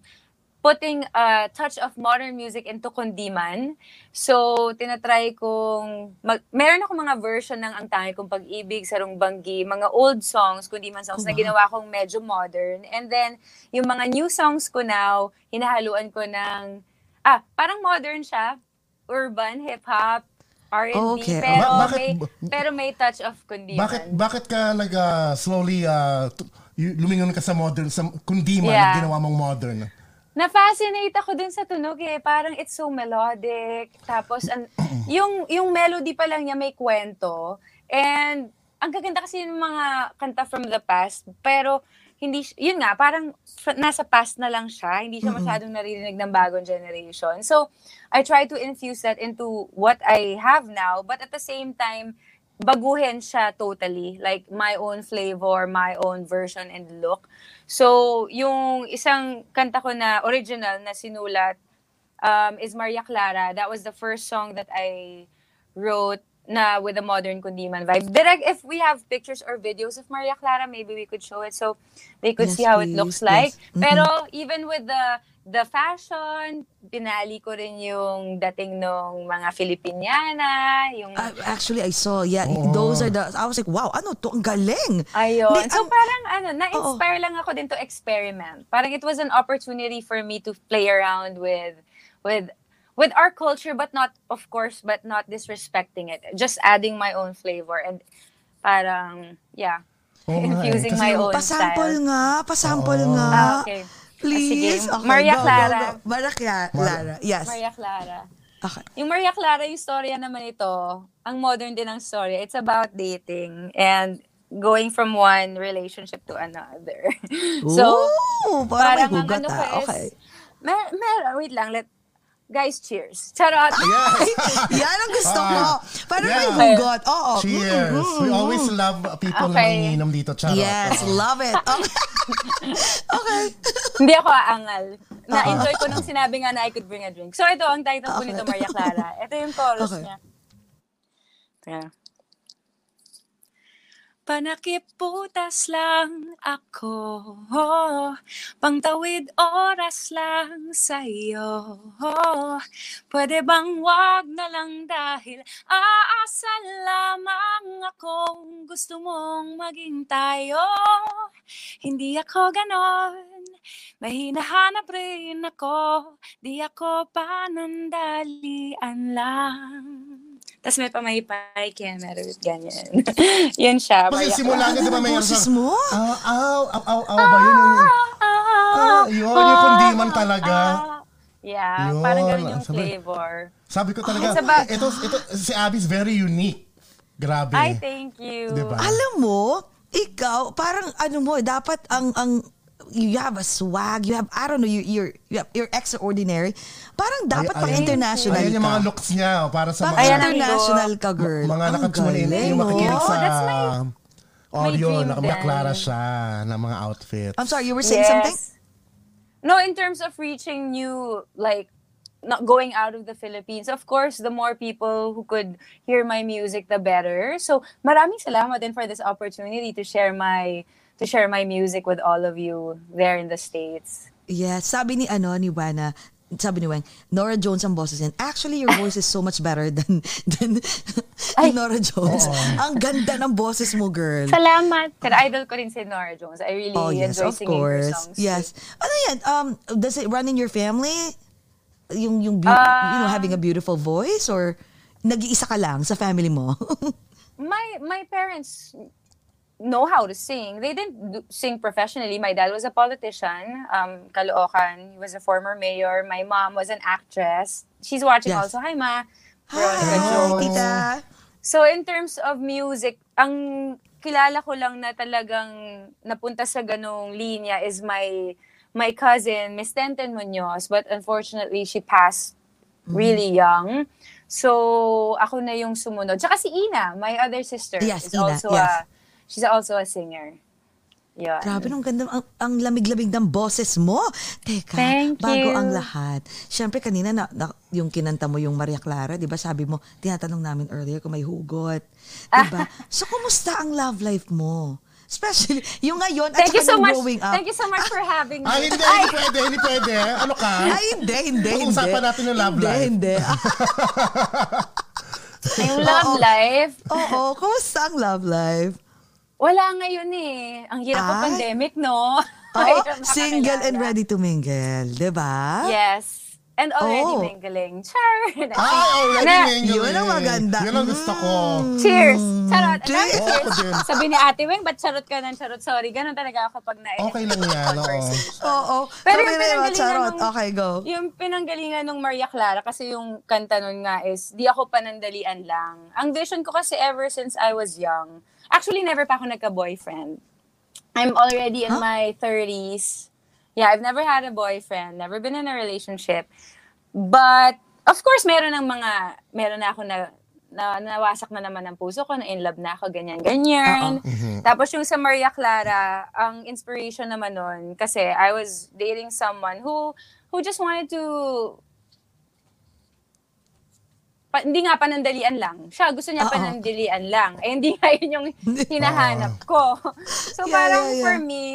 putting a touch of modern music into kundiman. So, tinatry kong, mag, meron ako mga version ng Ang Tangi Kong Pag-ibig, Sarong Banggi, mga old songs, kundiman songs Oh, na wow. ginawa kong medyo modern. And then, yung mga new songs ko now, hinahaluan ko ng, ah, parang modern siya, urban, hip-hop, R&B, Oh, okay. pero, Ba- bakit- may, pero may touch of kundiman. Bakit bakit ka nag uh, slowly uh, t- y- lumingon ka sa modern sa kundi man Yeah. ginawa mong modern? Na-fascinate ako dun sa tunog eh. Parang it's so melodic. Tapos, an, yung, yung melody pa lang niya may kwento. And, ang gaganda kasi yung mga kanta from the past. Pero, hindi, yun nga, parang nasa past na lang siya. Hindi siya masyadong naririnig ng bagong generation. So, I try to infuse that into what I have now. But at the same time, baguhin siya totally. Like, my own flavor, my own version and look. So, yung isang kanta ko na original na sinulat um, is Maria Clara. That was the first song that I wrote na with a modern kundiman vibe. Direct, if we have pictures or videos of Maria Clara, maybe we could show it so they could Yes, see how it please. looks like. Yes. Mhm. Pero even with the the fashion, pinali ko rin yung dating ng mga Filipiniana, yung Uh, actually, I saw, yeah, Oo. those are the, I was like, wow, ano to, ang galing. Ayun. So ang- parang ano, na-inspire lang ako din to experiment. Parang it was an opportunity for me to play around with with with our culture but not of course but not disrespecting it. Just adding my own flavor and parang yeah, eh. infusing my own Pasample style. nga, pasample Oo. nga. Ah, okay. Please. Ah, sige. Okay, Maria go, go, Clara. go. Maria Clara. Yes. Maria Clara. Okay. Yung Maria Clara, yung storya naman ito, ang modern din ang story. It's about dating and going from one relationship to another. so, Ooh, parang, may parang ang hugot ano ko ah. is, Okay. mer, mer, wait lang, let, guys, cheers. Charot. Yes. Yan ang gusto ko. Ah, Parang may yeah. hugot. Oo. Cheers. We always love people na Okay. dito, Charot. Yes, love it. Okay. okay. Hindi ako aangal. Na-enjoy ko nung sinabi nga na I could bring a drink. So, ito, ang title po nito, Maria Clara. Ito yung chorus Okay. niya. Yeah. Panakiputas lang ako. Pangtawid oras lang sa'yo. Pwede bang wag na lang dahil Aasal lamang akong gusto mong maging tayo? Hindi ako ganon. May hinahanap rin ako. Di ako panandalian lang Tapos may pamaypay, kaya meron ganyan. Yan siya. Kasi Maria simula niya, di ba, Ang may boses mo? Aw, aw, aw, aw, aw, ba yun? Yung, Ah, yun, yung kundiman talaga. Yeah, Yun, parang ganun yung sabi- flavor. Sabi ko talaga, It's about- ito, ito, si Abby's very unique. Grabe. Ay, thank you. Diba? Alam mo, ikaw, parang ano mo, dapat ang, ang, you have a swag, you have, I don't know, you, you're, you have, you're extraordinary. Parang dapat Ay- pang international Ayan yung ka. mga looks niya, oh, para sa Pang mga, Ayan ang international ka, girl. mga Ang nakatune in, galing, yung makikinig oh. sa That's my- audio, dream nakameklara din. siya ng mga outfits. I'm sorry, you were saying something? No, in terms of reaching new, like, not going out of the Philippines, of course, the more people who could hear my music, the better. So, maraming salamat din for this opportunity to share my to share my music with all of you there in the States. Yes, sabi ni ano ni Wana, sabi ni Weng, Nora Jones ang boses niyan. Actually, your voice is so much better than than Ay. Nora Jones. Ang ganda ng boses mo, girl. Salamat. Pero idol ko rin si Nora Jones. I really Oh, yes, enjoy of singing her course. songs. Yes. Ano yan? Um, does it run in your family? Yung, yung, beau- Ah. you know, having a beautiful voice? Or nag-iisa ka lang sa family mo? my my parents know how to sing. They didn't do, sing professionally. My dad was a politician, um, Caloocan. He was a former mayor. My mom was an actress. She's watching Yes. also. Hi, Ma. Veronica Hi, tita. So in terms of music, ang kilala ko lang na talagang napunta sa ganong linya is my my cousin, Miss Tenten Munoz, but unfortunately she passed really young. So ako na yung sumunod. Tsaka si Ina, my other sister, Yes, is Ina, also yes. a she's also a singer. Yun. Grabe, nung ganda, ang, ang lamig-lamig ng boses mo. Teka, Thank bago you. ang lahat. Siyempre, kanina na, na- yung kinanta mo yung Maria Clara, di ba? Sabi mo, tinatanong namin earlier kung may hugot. Di ba? so, kumusta ang love life mo? Especially, yung ngayon at Thank you so much. growing up. Thank you so much for having me. Ay, hindi, hindi pwede, hindi pwede. Ano ka? Ay, hindi, hindi, hindi. Pag-usapan natin yung love hindi, life. Hindi, Yung love Oo. life, Oo, kumusta ang love life? Wala ngayon eh. Ang hirap ng Ay. pandemic, no? Oh, Hirap single and ready to mingle, di ba? Yes. And already Oh. mingling. Char! Ay, already Na- mingling. Yun ang maganda. Yun ang gusto ko. Cheers! Charot! Ang Cheers! dami Oo, ako din. Sabi ni Ate Weng, ba't charot ka ng charot? Sorry, ganun talaga ako pag na Okay lang yan, oo. Oo. Pero Kami yung rin, pinanggalingan charot. nung- Okay, go. Yung pinanggalingan ng Maria Clara, kasi yung kanta nun nga is, di ako panandalian lang. Ang vision ko kasi ever since I was young, actually never pa ako nagka-boyfriend. I'm already in Huh? my 30s. Yeah, I've never had a boyfriend, never been in a relationship. But, of course, meron ng mga, meron na ako na, na nawasak na naman ang puso ko, na in love na ako, ganyan-ganyan. Tapos yung sa Maria Clara, ang inspiration naman nun, kasi I was dating someone who, who just wanted to, pa, hindi nga panandalian lang. Siya, gusto niya Oo. panandalian lang. Eh, hindi nga yun yung hinahanap ko. So, Yeah, parang yeah, yeah. for me,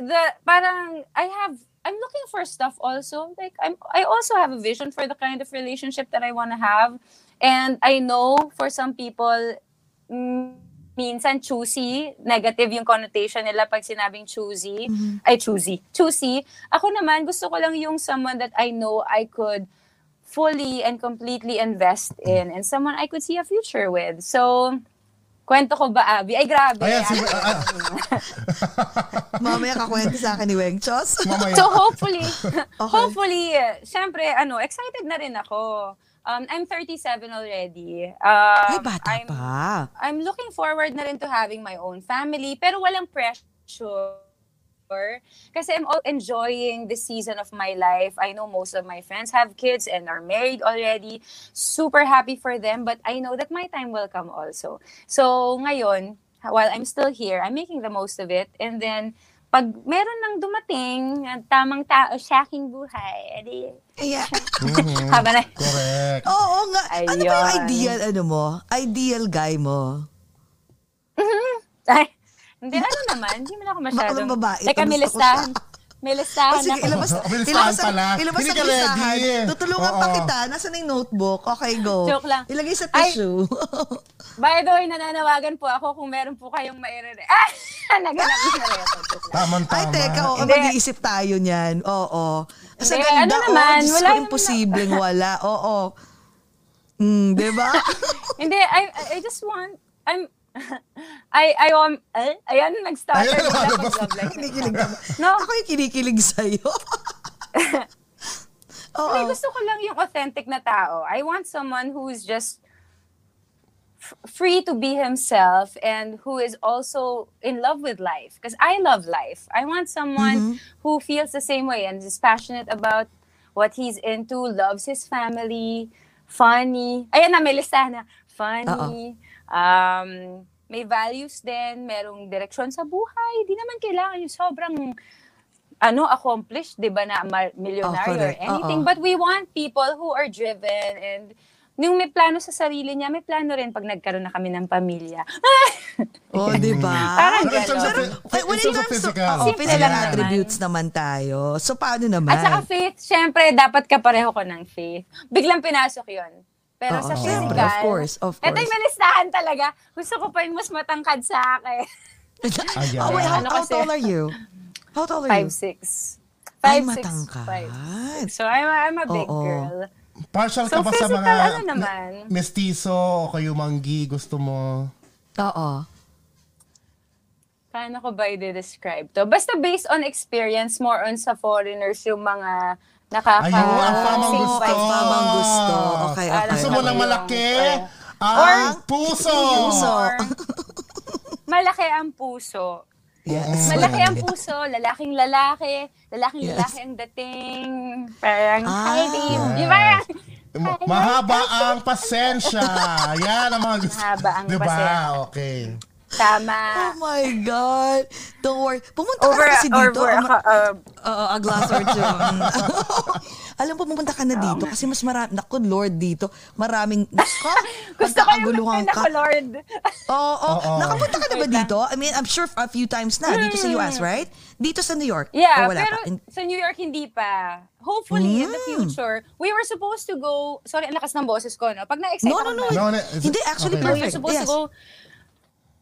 the, parang, I have, I'm looking for stuff also. Like, I'm, I also have a vision for the kind of relationship that I want to have. And I know for some people, mm, minsan choosy, negative yung connotation nila pag sinabing choosy, ay choosy, choosy. Ako naman, gusto ko lang yung someone that I know I could fully and completely invest in and someone I could see a future with. So, kwento ko ba, Abby? Ay, grabe. Ayan, si, ba? ah, Mamaya kakwento sa akin ni Weng Chos. mamaya. So hopefully, hopefully, uh, syempre, ano, excited na rin ako. Um, I'm 37 already. Um, Ay, bata I'm, pa. I'm looking forward na rin to having my own family, pero walang pressure. Kasi I'm all enjoying this season of my life. I know most of my friends have kids and are married already. Super happy for them, but I know that my time will come also. So ngayon, while I'm still here, I'm making the most of it. And then, pag meron nang dumating, ang tamang tao sa aking buhay, edi, Yeah. Mhm. haba na. Correct. Oo nga. Ano ba yung Ayun. ideal, ano mo? Ideal guy mo? Ay, hindi, ano naman, hindi mo na ako masyadong. Baka babae, Teka, may listahan. May listahan sige, ako. ilabas, Bilisan ilabas, pala. ilabas Hindi ang ka ready. Tutulungan pa kita. Nasaan na yung notebook? Okay, go. Joke lang. Ilagay sa tissue. By the way, nananawagan po ako kung meron po kayong mairere. Ah! Naganap na rin. Tamang tama. Ay, teka, Hindi. mag-iisip tayo niyan. Oo. Sa Hindi, ganda, ano naman, oh, Diyos wala imposibleng wala. Oo. Mm, di ba? Hindi, I, I just want, I'm, I, I want, eh? Ayan, nag-start. Ayan, life na. Kinikilig? No, Ako yung kinikilig sa'yo. Oo. Hindi, gusto ko lang yung authentic na tao. I want someone who's just f- free to be himself and who is also in love with life. Because I love life. I want someone who feels the same way and is passionate about what he's into, loves his family, funny. Ayan na, may listahan na. Funny. Um, may values din, merong direksyon sa buhay. Di naman kailangan yung sobrang ano, accomplished, di ba, na millionaire Oh, or anything. Oo. But we want people who are driven and yung may plano sa sarili niya, may plano rin pag nagkaroon na kami ng pamilya. Oh, di ba? Parang Pero in terms of, gano'n. phy- in terms of naman. attributes naman tayo. So, paano naman? At saka faith, syempre, dapat kapareho ko ng faith. Biglang pinasok yon Pero Oo, sa syempre, physical, of course, of Ito course. yung may listahan talaga. Gusto ko pa yung mas matangkad sa akin. Ayan. oh, wait, how, Ano how kasi? tall are you? How tall are you? 5'6". Ay, 5'6", matangkad. 5'6". So, I'm, I'm a big Oo. girl. Partial So, ka ba sa physical, mga ano naman? mestizo o kayo manggi gusto mo? Oo. Paano ko ba i-describe to? Basta based on experience, more on sa foreigners, yung mga nakaka... Ayun, ang famang gusto. Ang famang gusto. Okay, Alam okay. Gusto mo ng malaki? Or- Ang puso! Puso. Or, malaki ang puso. Yes. Malaki ang puso, lalaking lalaki, lalaking Yes. lalaki ang dating. Parang, Ah. hi babe. Di ba? Ma- Mahaba ang pasensya. Yan ang mga gusto. Mahaba ang diba? pasensya. Okay. Tama. Oh my God. Don't worry. Pumunta Over, ka na kasi dito. over, ma- uh, Oo, a glass or two. Mm. Alam po, pumunta ka na dito kasi mas marami, naku Lord, dito, maraming, naku, gusto ko yung ka. Lord. Oo, oo. Oo. Nakapunta ka na ba dito? I mean, I'm sure a few times na, dito sa US, right? Dito sa New York? Yeah, O wala pero pa? In- sa New York hindi pa. Hopefully, in the Mm. future, we were supposed to go, sorry, ang lakas ng boses ko, no? Pag na-excite no, ako no, no. ba- No, no, is Hindi, actually okay. No, we were perfect. supposed yes. to go,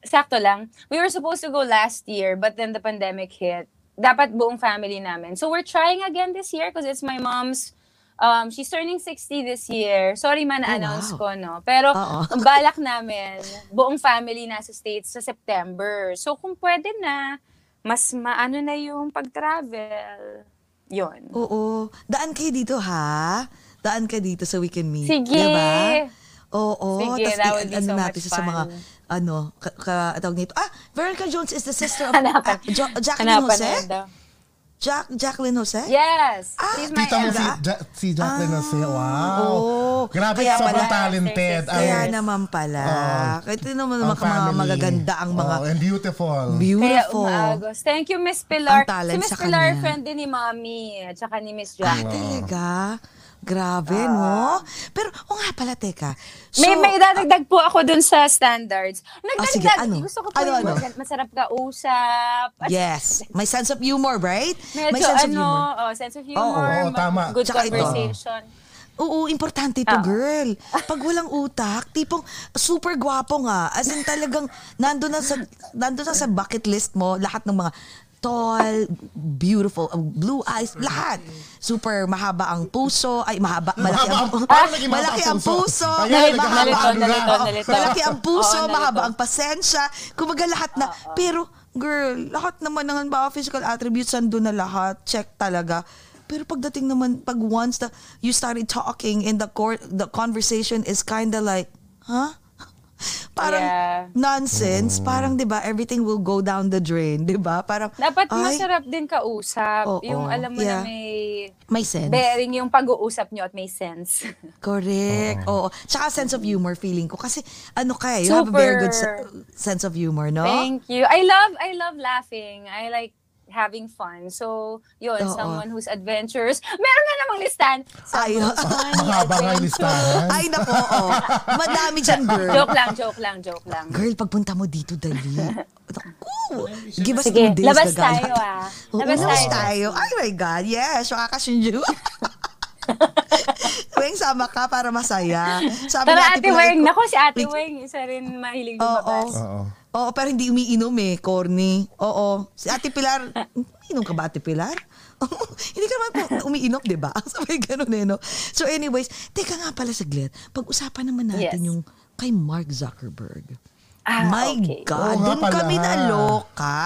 sakto lang, we were supposed to go last year, but then the pandemic hit. Dapat buong family namin. So we're trying again this year because it's my mom's, um, she's turning 60 this year. Sorry man, announce wow. ko, no? Pero ang balak namin, buong family nasa States sa September. So kung pwede na, mas maano na yung pag-travel. Yun. Oo. Daan kayo dito, ha? Daan ka dito sa Weekend Me. Sige. Diba? Oo. Sige, tas that would be ano so natin much siya sa mga, fun. ano, ka, ka, tawag nito. Ah, Veronica Jones is the sister of Hanapan. ah, jo- Jacqueline Hanapan Jose? Jack, Jacqueline Jose? Yes. Ah, she's my Tita mo si, ja- si Jacqueline Jose. Wow. oo. Grabe, Kaya sobrang pala- talented. Kaya Kaya naman pala. Oo. Kaya ito naman ang mga, magaganda ang mga Oh, and beautiful. Kaya beautiful. umaagos. Thank you, Miss Pilar. Ang talent si Miss Pilar, kanya. friend din ni Mommy. At saka ni Miss Ah, Jack. talaga? Grabe, no? Pero, o nga pala, teka. So, may may dadagdag po ako dun sa standards. Nagdagdag, Ah, sige, ano? gusto ko po Ano, yung ano? masarap ka usap. At yes. May sense of humor, right? Medyo May sense of ano, humor. oh, sense of humor. oo, mag- tama. Good Tsaka ito. conversation. Oo, importante to, Ah. girl. Pag walang utak, tipong super gwapo nga. As in talagang nandun na sa, nandun na sa bucket list mo lahat ng mga tall, beautiful, uh, blue eyes, lahat. Super mahaba ang puso, ay mahaba, malaki ang, malaki ang puso. mahaba, malaki ang puso, mahaba ang pasensya, kumaga lahat na. Pero, girl, lahat naman ng mga physical attributes, nandun na lahat, check talaga. Pero pagdating naman, pag once the, you started talking and the, cor- the conversation is kind of like, huh? Parang Yeah. nonsense. Parang, di ba, everything will go down the drain, di ba? Parang, Dapat ay, masarap din kausap. Oo, yung alam mo yeah. na may May sense. bearing yung pag-uusap nyo at may sense. Correct. Oo. Tsaka sense of humor feeling ko. Kasi ano ka eh, you have a very good se- Super. sense of humor, no? Thank you. I love I love laughing. I like having fun. So, yun, Oo. someone who's adventurous. Meron nga namang listan. Ay, Someone who's funny, Mahaba nga yung listahan. Ay, nako, oo. Madami dyan, girl. Joke lang, joke lang, joke lang. Girl, pagpunta mo dito, dali. Naku, give us Sige, two days labas na gala. tayo, ah. Oo, Labas labas tayo. tayo. Ay my God, yes. Makakashinju. Weng, sama ka para masaya. Sabi Pero ni Ate Weng, nako si Ate. Weng, isa rin mahilig Oo. lumabas. Oo. Oo, pero hindi umiinom eh, corny. Oo. Si Ate Pilar, umiinom ka ba Ate Pilar? hindi ka naman po umiinom, di ba? Sabay ganun eh, no? So anyways, teka nga pala saglit. Pag-usapan naman natin Yes. yung kay Mark Zuckerberg. Ah, My okay. God, Oo nga doon pala. kami naloka.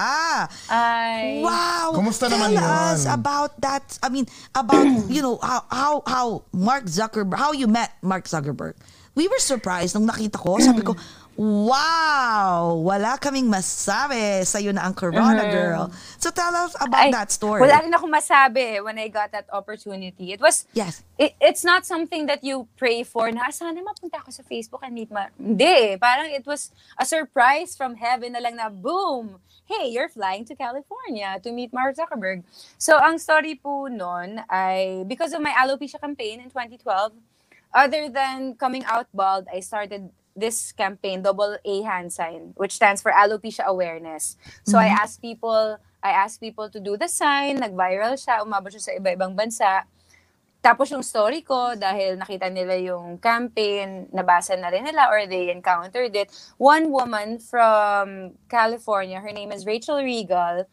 Ay. Wow. Kumusta Tell naman us yun? about that. I mean, about, you know, how, how, how Mark Zuckerberg, how you met Mark Zuckerberg. We were surprised nung nakita ko. Sabi ko, wow, wala kaming masabi. Sa'yo na ang Corona girl. So tell us about Ay, that story. Wala rin ako masabi when I got that opportunity. It was, Yes. it, it's not something that you pray for na, "Ah, sana mapunta ako sa Facebook and meet ma... Hindi. Parang it was a surprise from heaven na lang na, boom! Hey, you're flying to California to meet Mark Zuckerberg. So, ang story po nun ay, because of my alopecia campaign in 2012, other than coming out bald, I started this campaign, double A hand sign, which stands for alopecia awareness. So I asked people, I asked people to do the sign, nag-viral siya, umabot siya sa iba-ibang bansa. Tapos yung story ko, dahil nakita nila yung campaign, nabasa na rin nila or they encountered it. One woman from California, her name is Rachel Regal,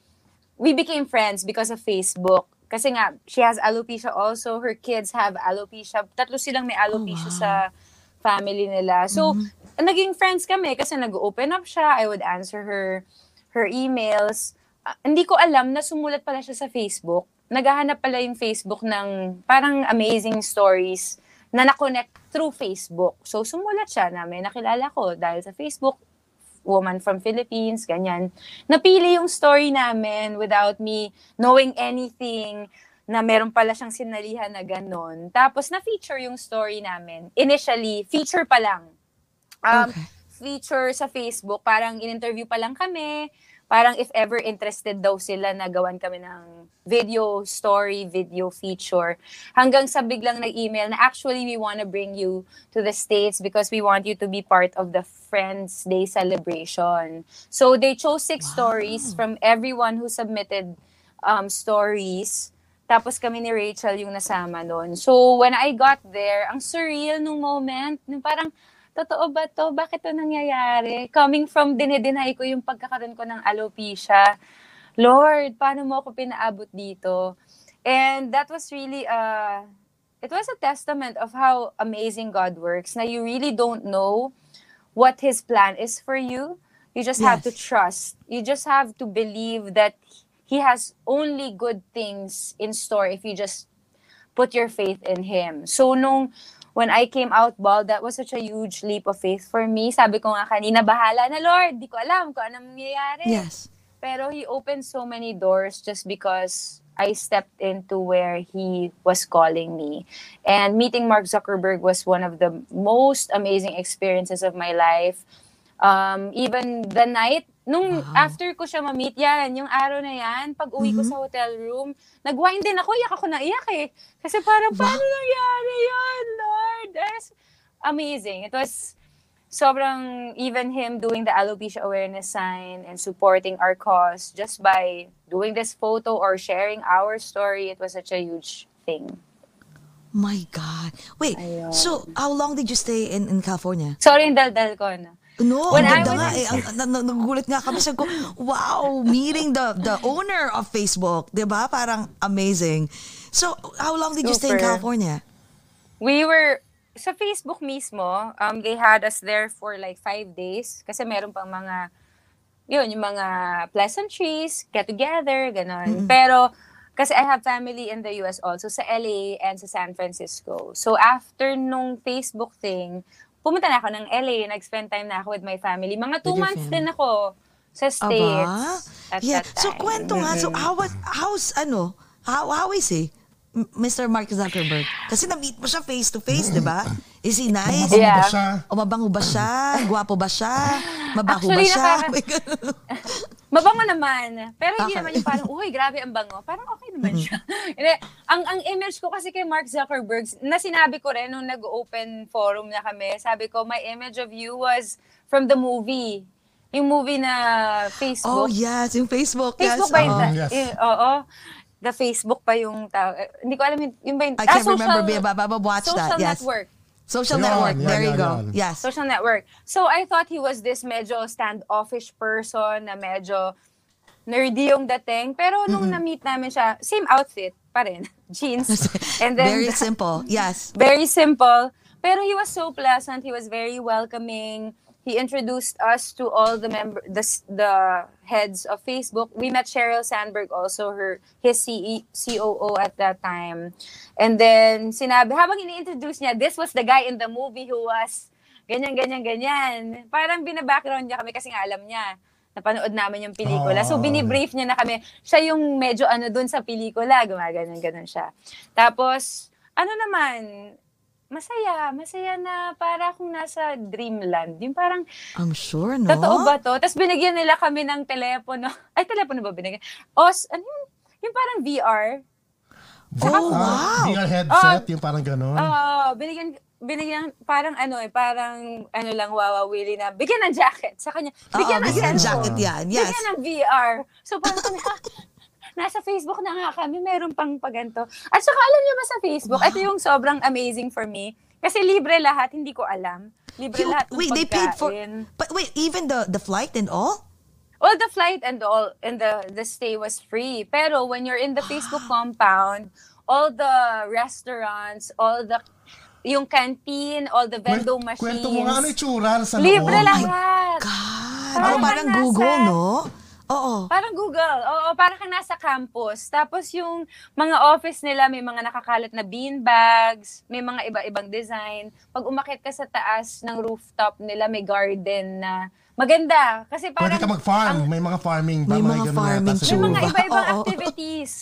we became friends because of Facebook. Kasi nga, she has alopecia also. Her kids have alopecia. Tatlo silang may alopecia sa family nila. So, naging friends kami kasi nag-open up siya. I would answer her her emails. Ah, hindi ko alam na sumulat pala siya sa Facebook. Naghahanap pala yung Facebook ng parang amazing stories na na-connect through Facebook. So, sumulat siya na may nakilala ko dahil sa Facebook, woman from Philippines, ganyan. Napili yung story namin without me knowing anything na meron pala siyang sinalihan na ganon. Tapos na-feature yung story namin. Initially, feature pa lang. Um, Okay. Feature sa Facebook, parang in-interview pa lang kami. Parang if ever interested daw sila na gawan kami ng video story, video feature. Hanggang sa biglang nag-email na actually we want to bring you to the States because we want you to be part of the Friends Day celebration. So they chose six stories from everyone who submitted um, stories. Tapos kami ni Rachel yung nasama doon. So when I got there, ang surreal nung moment, nung parang, totoo ba to? Bakit to nangyayari? Coming from dinedeny ko yung pagkakaroon ko ng alopecia. Lord, paano mo ako pinaabot dito? And that was really a, it was a testament of how amazing God works, na you really don't know what His plan is for you. You just have to Yes. trust. You just have to believe that He has only good things in store if you just put your faith in Him. So nung when I came out bald, that was such a huge leap of faith for me. Sabi ko nga kanina, bahala na Lord, di ko alam kung anong mangyayari. Yes. Pero He opened so many doors just because I stepped into where He was calling me. And meeting Mark Zuckerberg was one of the most amazing experiences of my life. Um, even the night nung after ko siya ma-meet, yan, yung araw na yan, pag uwi ko sa hotel room, nag-wine din ako, iyak ako na iyak eh. Kasi parang, paano nangyari yun, Lord? That's amazing. It was sobrang, even him doing the alopecia awareness sign and supporting our cause just by doing this photo or sharing our story, it was such a huge thing. My God. Wait, Ayun. so how long did you stay in, in California? Sorry, yung daldal ko na. No, When ang I ganda was nga eh. Ang, na, na- nagugulat nga kami. Sabi ko, wow, meeting the the owner of Facebook. 'di ba Parang amazing. So, how long did you stay in Super. California? We were, sa Facebook mismo, um, they had us there for like five days. Kasi meron pang mga, yun, yung mga pleasantries, get together, ganon. Pero, kasi I have family in the US also, sa LA and sa San Francisco. So, after nung Facebook thing, pumunta na ako ng LA, nag-spend time na ako with my family. Mga two With months family. din ako sa States Aba? at Yeah. that So, time. kwento nga. So, how, was- how's, ano, how, how is he? Mr. Mark Zuckerberg. Kasi na-meet mo siya face to face, di ba? Is he nice? Mabango Yeah. ba siya? O mabango ba siya? Gwapo ba siya? Mabaho Actually, ba siya? nakaka-. Mabango naman. Pero hindi Okay. naman yung parang, uy, grabe ang bango. Parang okay naman siya. Ang, ang image ko kasi kay Mark Zuckerberg, na sinabi ko rin nung nag-open forum na kami, sabi ko, my image of you was from the movie. Yung movie na Oh, Facebook. yes. Yung Facebook. Facebook yes. ba yun? oo. Um, yes. Eh, Oo. The Facebook pa yung tao. eh, Hindi ko alam yun, yun ba yung... I can't remember, babe, but I've watched social that. Yes. network. Social Yun, network. yan, there you yan, go. yan. Yes. social network. So I thought he was this medyo standoffish person na medyo nerdy yung dating. Pero nung na-meet namin siya, same outfit pa rin. Jeans. And then, Very simple. Yes. very simple. Pero he was so pleasant. He was very welcoming. He introduced us to all the member, the, the heads of Facebook. We met Sheryl Sandberg also, her his CE, COO at that time. And then sinabi, habang ini-introduce niya, this was the guy in the movie who was ganyan, ganyan, ganyan. Parang bina-background niya kami kasi nga alam niya napanood namin yung pelikula. So, Oh. binibrief niya na kami. Siya yung medyo ano dun sa pelikula, gumaganon ganon siya. Tapos, ano naman, masaya, masaya na para akong nasa dreamland. Yung parang, I'm sure, no? totoo ba to? Tapos binigyan nila kami ng telepono. Ay, telepono ba binigyan? Os, ano yun? Yung parang VR. Oh, Ah, wow. VR headset, yung parang gano'n. Oo, binigyan, binigyan, parang ano eh, parang ano lang, wawawili na, bigyan ng jacket sa kanya. Bigyan Oo, ng bigyan ng cellphone. jacket yan. Yes. Bigyan ng VR. So parang kami, ha, nasa Facebook na nga kami, meron pang paganto. At saka alam niyo ba sa Facebook, ito yung sobrang amazing for me. Kasi libre lahat, hindi ko alam. Libre You- lahat ng wait, they paid for... pagkain. But wait, even the the flight and all? Well, the flight and all and the the stay was free. Pero when you're in the Facebook compound, all the restaurants, all the yung canteen, all the vending Kwen- machines. Kwento mo nga ano yung tsura sa loob. Libre my lahat. God. Parang oh, parang nasa- Google, no? Oo. Parang Google. Oo, parang kang nasa campus. Tapos yung mga office nila, may mga nakakalat na bean bags, may mga iba-ibang design. Pag umakit ka sa taas ng rooftop nila, may garden na maganda. Kasi parang... Pwede ka mag-farm. ang- may mga farming ba? May mga ganun farming May mga iba-ibang Oo. activities.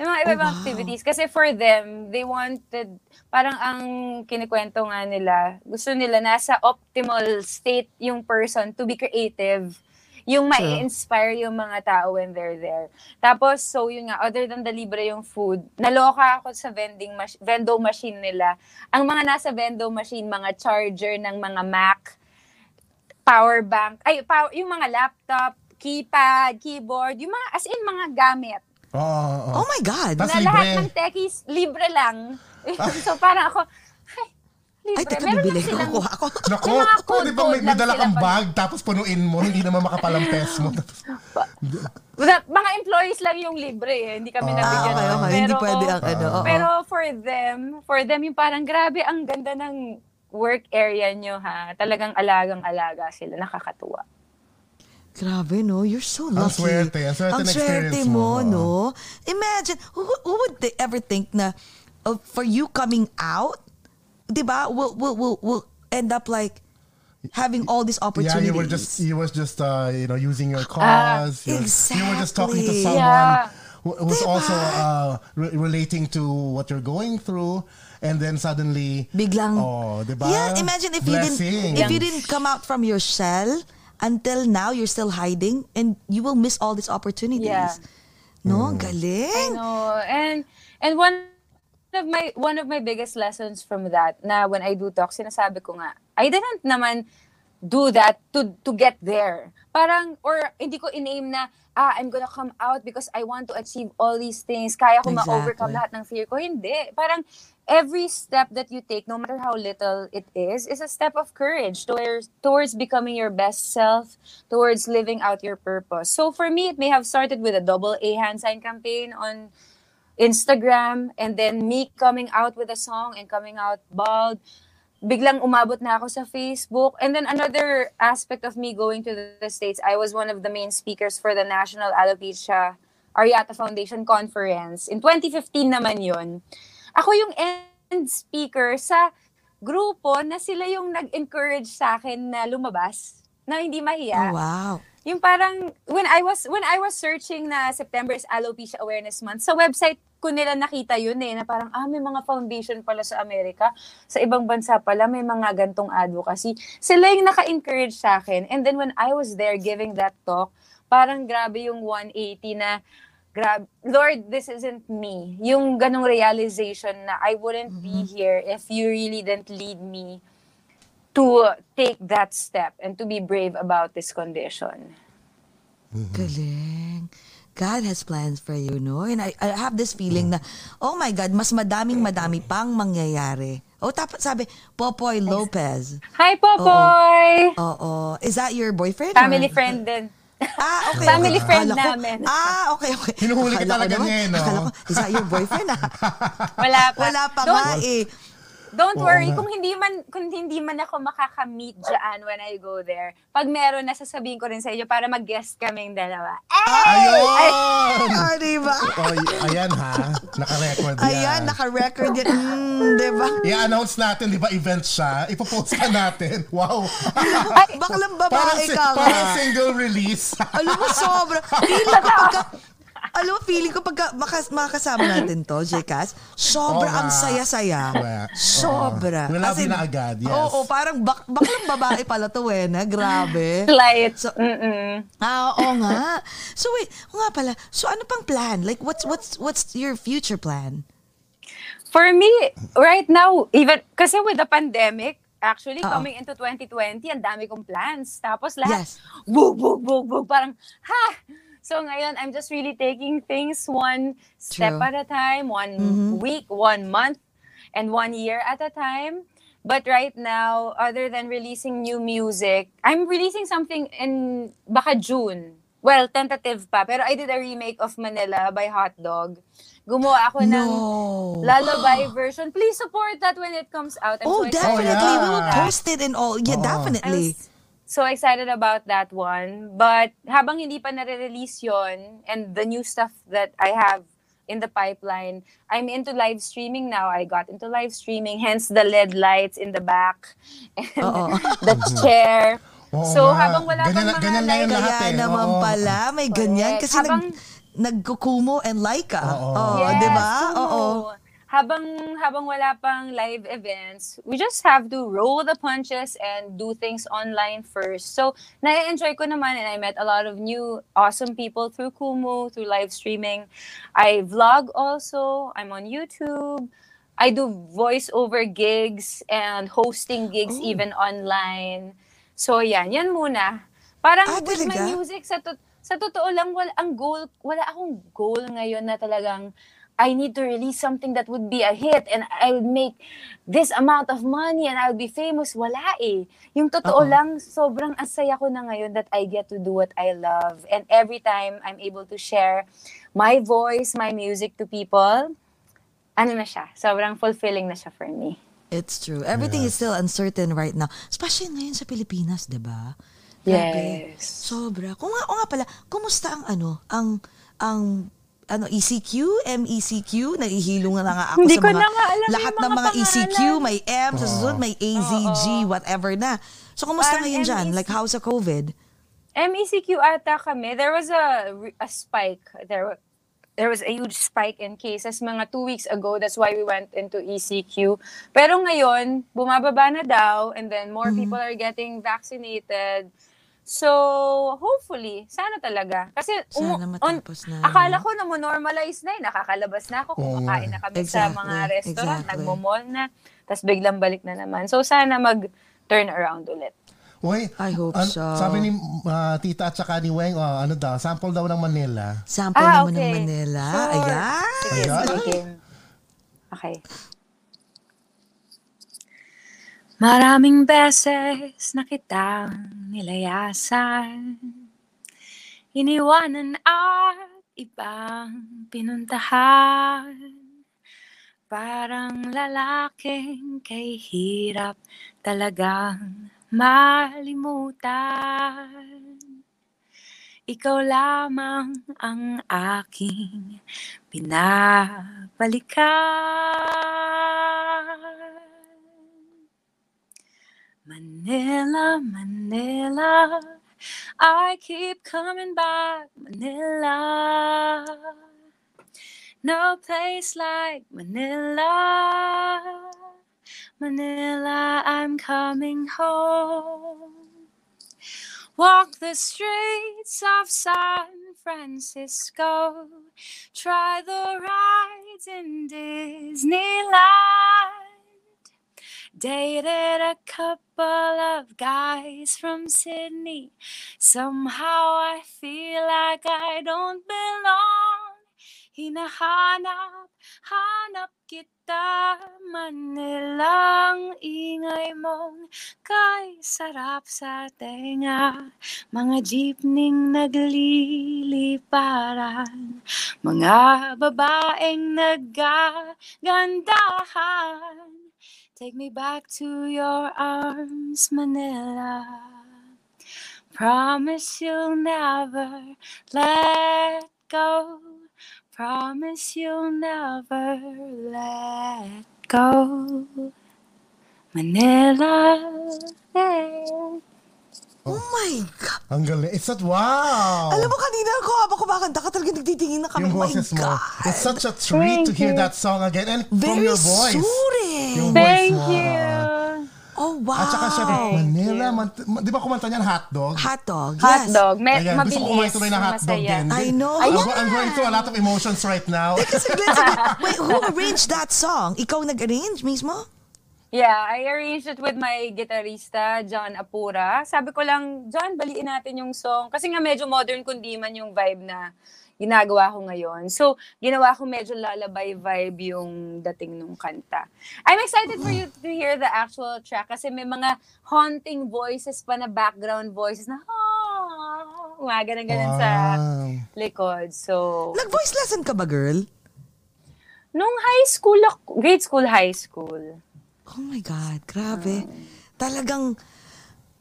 May mga iba-ibang activities. Kasi for them, they wanted, parang ang kinikwento nga nila, gusto nila nasa optimal state yung person to be creative. Yung ma-inspire yung mga tao when they're there. Tapos, so yun nga, other than the libre yung food, naloka ako sa vending mach- vendo machine nila. Ang mga nasa vendo machine, mga charger ng mga Mac, power bank, ay, power, yung mga laptop, keypad, keyboard, yung mga, as in, mga gamit. Oo, oo, oo. Oh my God. Tas na libre. lahat ng techies, libre lang. so, parang ako, libre. Ay, teka, Meron bibili. silang- Kukuha ako. Nako, mga pwede bang may, may dala kang bag tapos punuin mo, hindi naman makapalampas mo. Mga employees lang yung libre eh. Hindi kami Ah, nabigyan. okay, okay. Hindi pwede ang ano, oo. Pero for them, for them yung parang grabe ang ganda ng work area nyo ha. Talagang alagang-alaga sila. Nakakatuwa. Grabe, no? You're so Ang lucky. swerte, ang swerte Ang swerte experience mo, mo, no? Imagine, who, who would they ever think na uh, for you coming out, di ba, will, will, will, will end up like having all these opportunities. Yeah, opportunities. you were just you was just uh, you know using your cause. you, you were just talking to someone Yeah. who who's Diba? also uh, re- relating to what you're going through, and then suddenly Biglang, oh, diba? yeah, imagine if you didn't, if you didn't come out from your shell, until now you're still hiding and you will miss all these opportunities. Yeah. No, I galing. know. And and one of my one of my biggest lessons from that na when I do talk, sinasabi ko nga, I didn't naman do that to to get there. Parang or hindi ko in-aim na ah, I'm gonna come out because I want to achieve all these things. Kaya ko ma-overcome Exactly. lahat ng fear ko. Hindi. Parang every step that you take, no matter how little it is, is a step of courage towards towards becoming your best self, towards living out your purpose. So for me, it may have started with a double A hand sign campaign on Instagram and then me coming out with a song and coming out bald. Biglang umabot na ako sa Facebook. And then another aspect of me going to the States, I was one of the main speakers for the National Alopecia Areata Foundation Conference. In 2015 naman yon. Ako yung end speaker sa grupo na sila yung nag-encourage sa akin na lumabas, na hindi mahiya. Oh, wow. Yung parang when I was when I was searching na September is Alopecia Awareness Month, sa website ko nila nakita yun eh, na parang, ah, may mga foundation pala sa Amerika. Sa ibang bansa pala, may mga gantong advocacy. Sila yung naka-encourage sa akin. And then when I was there giving that talk, parang grabe yung 180 na, grab Lord, this isn't me. Yung ganong realization na I wouldn't be here if you really didn't lead me to take that step and to be brave about this condition. Galing. God has plans for you, no? And I, I have this feeling na, oh my God, mas madaming madami pang mangyayari. Oh, tapos sabi, Popoy Lopez. Hi, Popoy! Oo. Is that your boyfriend? Family or- friend din. Ah, okay. Family okay. friend Akala ko- namin. Ah, okay, okay. Hinuhuli ka talaga niya eh, no? Akala ko, is that your boyfriend? ah? Wala pa. Wala pa don't, nga eh. Don't Oo worry, nga. kung hindi man kung hindi man ako makaka-meet dyan when I go there, pag meron na sasabihin ko rin sa inyo para mag-guest kaming dalawa. Ayun! Ah, di ba? Oh, ayan ha. Naka-record yan. Ayan, naka-record yan. Mm, di ba? I-announce natin, di ba, event siya. Ipopost ka natin. Wow. Baklang parang, babae si- ka parang single release. Alam mo, sobra. Feeling ko pagka, alam mo, feeling ko pagka makas, makakasama natin to, Jcas, sobra Oo ang saya-saya. Sobra. oo. Love you na agad, yes. Oo, parang bak baklang babae pala to eh, na grabe. Slight. So- Mm-mm. Ah, oo nga. So wait, oo nga pala. So ano pang plan? Like what's what's what's your future plan? For me, right now, even, kasi with the pandemic, actually, Oo. coming into 2020, ang dami kong plans. Tapos lahat, Yes. bug, bug, bug, bug, parang, ha! So ngayon, I'm just really taking things one step True. at a time, one week, one month, and one year at a time. But right now, other than releasing new music, I'm releasing something in baka June. Well, tentative pa. Pero I did a remake of Manila by Hot Dog. Gumawa ako ng No. lullaby version. Please support that when it comes out. I'm Oh, so definitely. We will post it and all. Yeah, Oo. definitely. I'm so excited about that one. But habang hindi pa nare-release yon and the new stuff that I have in the pipeline, I'm into live streaming now. I got into live streaming, hence the LED lights in the back and Oo. the chair. Oo so nga. habang wala Ganyan pang na- mga ganyan na live yun lahat Kaya eh. naman Oo. pala, may ganyan. Correct. Kasi Habang- nag, nagkukumo and Laika. Oo. Oh, Yes, di ba? oo. Oo. Habang habang wala pang live events, we just have to roll the punches and do things online first. So, na-enjoy ko naman and I met a lot of new awesome people through Kumu, through live streaming. I vlog also. I'm on YouTube. I do voiceover gigs and hosting gigs Oh. even online. So, yan. Yan muna. Parang Ah, with my music, sa, to- sa totoo lang, wala, ang goal, wala akong goal ngayon na talagang I need to release something that would be a hit and I would make this amount of money and I would be famous. Wala eh. Yung totoo Oo. lang, sobrang asaya ko na ngayon that I get to do what I love. And every time I'm able to share my voice, my music to people, ano na siya, sobrang fulfilling na siya for me. It's true. Everything is still uncertain right now. Especially ngayon sa Pilipinas, di ba? Grabe. Yes. Sobra. Kung nga, o nga pala, kumusta ang ano, ang, ang, ano, ECQ, MECQ, nahihilo nga na nga ako Hindi sa ko mga, na nga alam lahat yung ng mga mga ECQ, pangaralan. may M, sa susunod may AZG, whatever na. So, kumusta Parang ngayon dyan? MEC. Like, how's the COVID? MECQ E ata kami, there was a, a spike. There, there was a huge spike in cases mga two weeks ago. That's why we went into ECQ. Pero ngayon, bumababa na daw and then more people are getting vaccinated. So, hopefully, sana talaga. Kasi, Sana umu- matapos na. akala ko na mo normalize na eh. Nakakalabas na ako, Oo kumakain nga. na kami sa Exactly, mga restaurant, exactly. nagmo-mall na, tapos biglang balik na naman. So, sana mag-turn around ulit. Uy, I hope an- so. Sabi ni ah, tita at saka ni Weng, ah, ano daw, sample daw ng Manila. Sample Ah, naman ng okay. Manila. Sure. Ayan. Sige, Ayan. Okay. Maraming beses na kitang nilayasan. Iniwanan at ibang pinuntahan. Parang lalaking kay hirap talagang malimutan. Ikaw lamang ang aking pinabalikan Manila, Manila, I keep coming back, Manila. No place like Manila. Manila, I'm coming home. Walk the streets of San Francisco. Try the rides in Disneyland. Dated a couple of guys from Sydney. Somehow I feel like I don't belong. Hinahanap, hanap kita Manilang ingay mong kay sarap sa tenga Mga jeepning nagliliparan Mga babaeng naggagandahan Take me back to your arms, Manila. Promise you'll never let go. Promise you'll never let go. Manila. Yeah. Oh my God. Ang galing. It's that, wow! Alam mo, kanina ako habang kumakanta ka talaga nagtitingin na kami. yung oh my boses mo. God. It's such a treat to Thank hear you. that song again and from Very your voice. soothing. Yung voice Thank mo. you. Oh, wow. At saka syempre, Manila, man- ma- di ba kumanta niyan hotdog? Hotdog. Yes. Hot dog. Me- Ayan, mabilis. gusto ko kumain tuloy ng hotdog masaya. din. I know. I'm, Ayan. go- I'm going through a lot of emotions right now. Saglit, saglit. Wait, who arranged that song? Ikaw nag-arrange mismo? Yeah, I arranged it with my guitarista, John Apura. Sabi ko lang, John, baliin natin yung song. Kasi nga medyo modern kundi man yung vibe na ginagawa ko ngayon. So, ginawa ko medyo lullaby vibe yung dating nung kanta. I'm excited for you to hear the actual track kasi may mga haunting voices pa na background voices na, ah, mga ganun-ganun sa Wow. likod. So, Nag-voice lesson ka ba, girl? nung high school, grade school, high school. Oh my God, grabe. Talagang,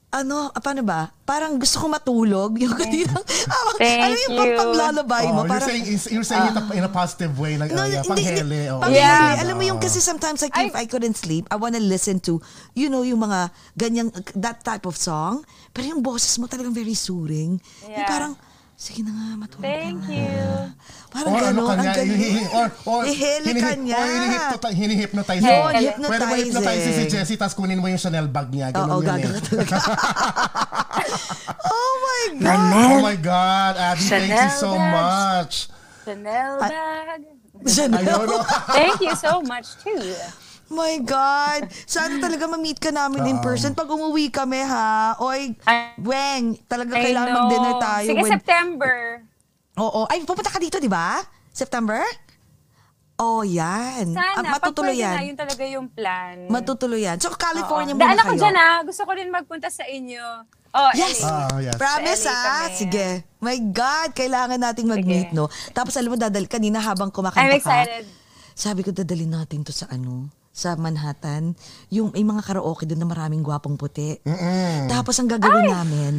ano, ah, paano ba? Parang gusto ko matulog. Yung kaninang, ah, Thank ano yung you. pagpaglalabay mo? Oh, you're parang, saying, you're saying it in a positive way. Like, No, oh, yeah, hindi, panghele. hindi. oh. Panghele. Yeah. Alam mo yung kasi sometimes like if I couldn't sleep, I wanna listen to, you know, yung mga ganyang, that type of song. Pero yung boses mo talagang very soothing. Yung Yeah. parang, sige na nga, matulog ka Thank na. you. Parang Or ano ka ang niya, galing. hihi- or, or, Ihili ka hinihip- niya. Or hinihipnoti- hinihipnotize Yun, mo. hypnotizing. Pwede mo hypnotize si Jessie, tapos kunin mo yung Chanel bag niya. Oo, Ganun yun gaga eh. ka talaga. oh my God. Oh my God, Abby, thank you Chanel so bags. much. Chanel bag. Chanel. Oh. Thank you so much too. My God. Sana talaga ma-meet ka namin in Oo. person pag umuwi kami, ha? Oy, Weng, talaga I kailangan know. mag-dinner tayo. Sige, when- September. Oo. Ay, pupunta ka dito, di ba? September? Oh, yan. Sana, Ah, matutuloy pag pwede yan. na, yun talaga yung plan. Matutuloy yan. So, California Oo. muna Daan ako kayo. dyan ah. Gusto ko rin magpunta sa inyo. Oh, Yes. LA. Ah, yes. Promise LA ah. kami. Sige. My God, kailangan nating mag-meet, no? Tapos alam mo, dadal kanina habang kumakanta I'm ka. excited. Sabi ko, dadalhin natin to sa ano, sa Manhattan. Yung may mga karaoke doon na maraming gwapong puti. Tapos ang gagawin namin,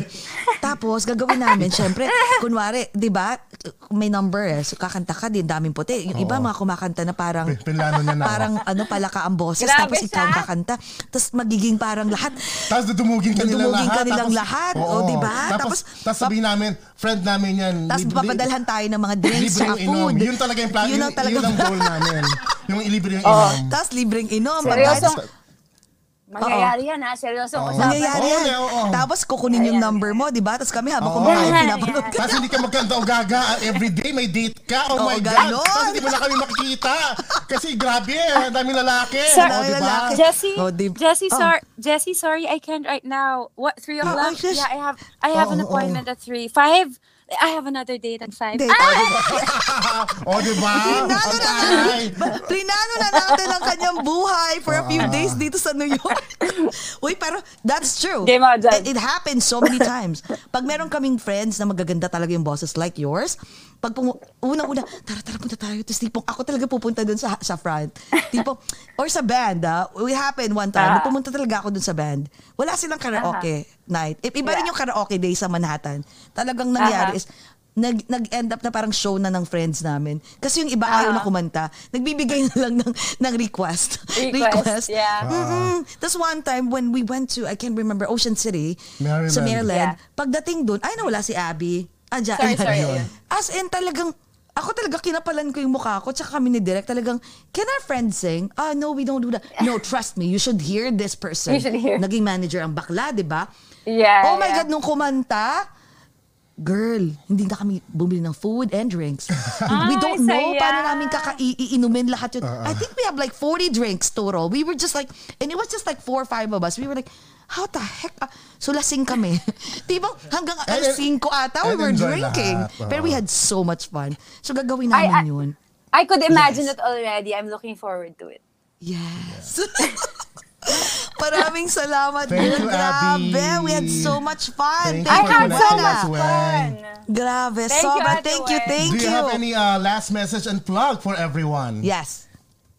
tapos gagawin namin, syempre, kunwari, di ba, may number eh, so kakanta ka din, daming puti. Yung iba mga kumakanta na parang, Pinlano niya na. parang ano, palaka ang boses, Grabe tapos ikaw ang kakanta. Tapos magiging parang lahat, Tapos dudumugin ka nilang Dudumugin lahat. ka nilang tapos- lahat. O, diba? Tapos, Tapos, tapos sabihin namin, friend namin yan. tapos lib- papadalhan tayo ng mga drinks, libre sa yung inom. food. Yun talaga yung plan. Yun Yun, ang talaga. yun ang goal namin. Yung ilibre yung inom. Tapos libreng inom. Seryosong, Mangyayari yan ha, seryoso. Oo. usapan. Mangyayari Oo, yan. oo, oo. Tapos kukunin yung number mo, di ba? Tapos kami habang Oo. kumakain, Yan, pinapanood ka. Tapos hindi ka magkanta o gaga everyday may date ka. Oh Oo, my ganon. God. Tapos hindi mo na kami makikita. Kasi grabe, ang daming lalaki. Sir, oh, daming diba? lalaki. Jessie, Oh, di- Jessie, oh. sorry, Jessie, sorry, I can't right now. What three Oh, o'clock? gosh. yeah, I have, I have Oh, an oh, appointment at three. Five. I have another date at five. Date. Ah! oh, di ba? Plinano na, taray. plinano na natin ang kanyang buhay for a few days dito sa New York. Uy, pero that's true. Game on. It, it happens so many times. Pag meron kaming friends na magaganda talaga yung bosses like yours, pag pumu- unang-una, tara, tara, punta tayo. Tapos tipong, ako talaga pupunta dun sa, sa front. Tipo, or sa band, ah. We happened one time, Ah. pumunta talaga ako dun sa band. Wala silang karaoke night. I- Iba rin Yeah. yung karaoke day sa Manhattan. Talagang nangyari Aha. is, nag, nag-end up na parang show na ng friends namin. Kasi yung iba ayaw na Ah. kumanta. Nagbibigay na lang ng, ng request. Request, yeah. Mm-mm. Tapos one time when we went to, I can't remember, Ocean City, Maryland. sa Maryland, Yeah. pagdating doon, ay nawala si Abby. Andiyan, Sorry, ayan. sorry, ayun. As in talagang, ako talaga kinapalan ko yung mukha ko, tsaka kami ni Direk talagang, can our friends sing? Ah, no, we don't do that. No, trust me, you should hear this person. You should hear. Naging manager ang bakla, di ba? Yeah, Oh my yeah. God, nung kumanta, girl, hindi na kami bumili ng food and drinks. we Ay, don't know saya. paano namin kakaiinumin lahat yun. I think we have like 40 drinks total. We were just like, and it was just like four or five of us. We were like, how the heck? ah, So lasing kami. Diba hanggang alas 5 ata, we were drinking. lahat. Pero we had so much fun. So gagawin I- namin I- yun. I could imagine Yes. it already. I'm looking forward to it. Yes. Maraming salamat. Thank girl. you, Abby. Grabe, we had so much fun. Thank I you for had so connecting much us, fun. Grabe, Thank you, sobra. Ate Thank you, Wen. thank Do you. you have any uh, last message and plug for everyone? Yes.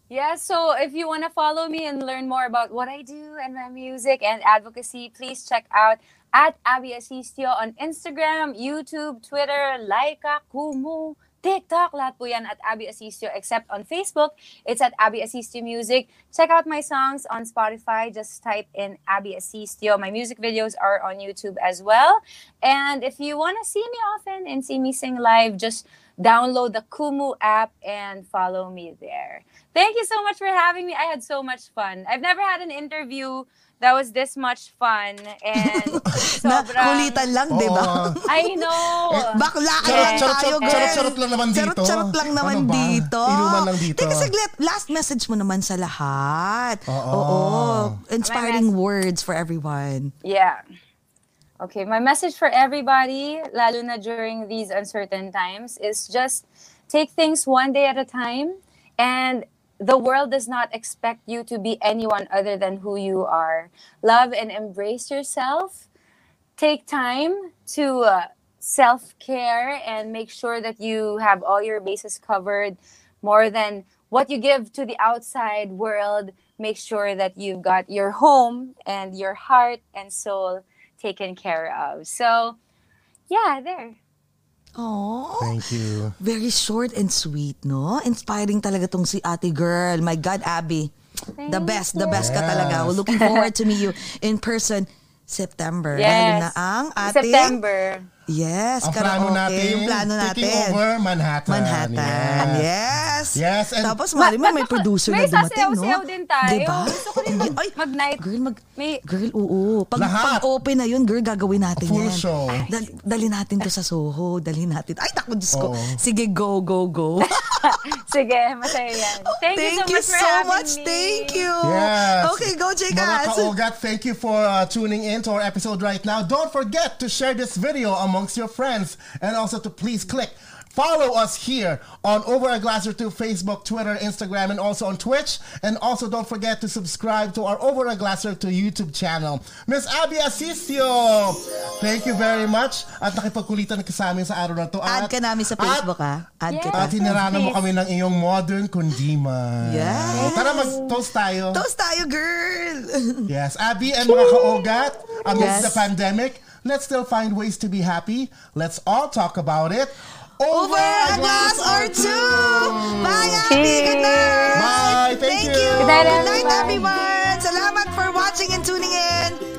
Yeah, so if you want to follow me and learn more about what I do and my music and advocacy, please check out at Abby Asistio on Instagram, YouTube, Twitter, Laika, Kumu, TikTok, lahat po yan at Abby Asistio except on Facebook. It's at Abby Asistio Music. Check out my songs on Spotify. Just type in Abby Asistio. My music videos are on YouTube as well. And if you want to see me often and see me sing live, just download the Kumu app and follow me there. Thank you so much for having me. I had so much fun. I've never had an interview that was this much fun and Na sobrang... kulitan lang, di ba? Oo. I know. Baklaan Charot, lang charot, tayo, charot, girl. charot, charot lang naman dito. Charot-charot lang naman Ano ba? dito. Inuman lang dito. Teka saglit, last message mo naman sa lahat. Oo. Inspiring words for everyone. Yeah. Okay, my message for everybody, lalo na during these uncertain times, is just take things one day at a time. And the world does not expect you to be anyone other than who you are. Love and embrace yourself. Take time to uh, self care and make sure that you have all your bases covered more than what you give to the outside world. Make sure that you've got your home and your heart and soul taken care of. So, yeah, there. Oh, Thank you. very short and sweet, no? Inspiring talaga tong si ate girl. My God, Abby. the Thank best, the best ka Yes. talaga. We're looking forward to meet you in person September. Dahil Yes. na ang ating... September. Yes, Ang plano karaoke. natin, yung plano taking natin. over Manhattan. Manhattan. Yes. Yes, and- Tapos mali mo, may Ma- producer may na dumating, no? sasayaw-sayaw din tayo. Diba? Gusto ko rin mag- mag-night. Girl, mag, May- girl, oo. Pag, Lahat. pag open na yun, girl, gagawin natin Full yan. show. Dal- dali natin to sa Soho. Dali natin. Ay, naku, Diyos ko. Oo. Sige, go, go, go. Sige, masaya yan. Thank, Thank you so much for so having much. me. Thank you. Yes. Okay, go, Mga Jekas. kaogat, thank you for uh, tuning in to our episode right now. Don't forget to share this video amongst your friends and also to please click follow us here on Over a Glass or Two Facebook, Twitter, Instagram, and also on Twitch. And also don't forget to subscribe to our Over a Glass or Two YouTube channel. Miss Abby Asisio, thank you very much. At nakipagkulitan ka sa amin sa araw na to. Add ka namin sa Facebook, ha? Add Yes. kita. At hinirana mo kami ng iyong modern kundiman. Yes. Tara mag-toast tayo. Toast tayo, girl. Yes, Abby and mga kaogat, Yes. amidst the pandemic, Let's still find ways to be happy. Let's all talk about it. Over, Over a glass, or two. two. Bye, Abby. Cheers. Good night. Bye. Thank, Thank you. you. Good night. Good night, everyone. Salamat for watching and tuning in.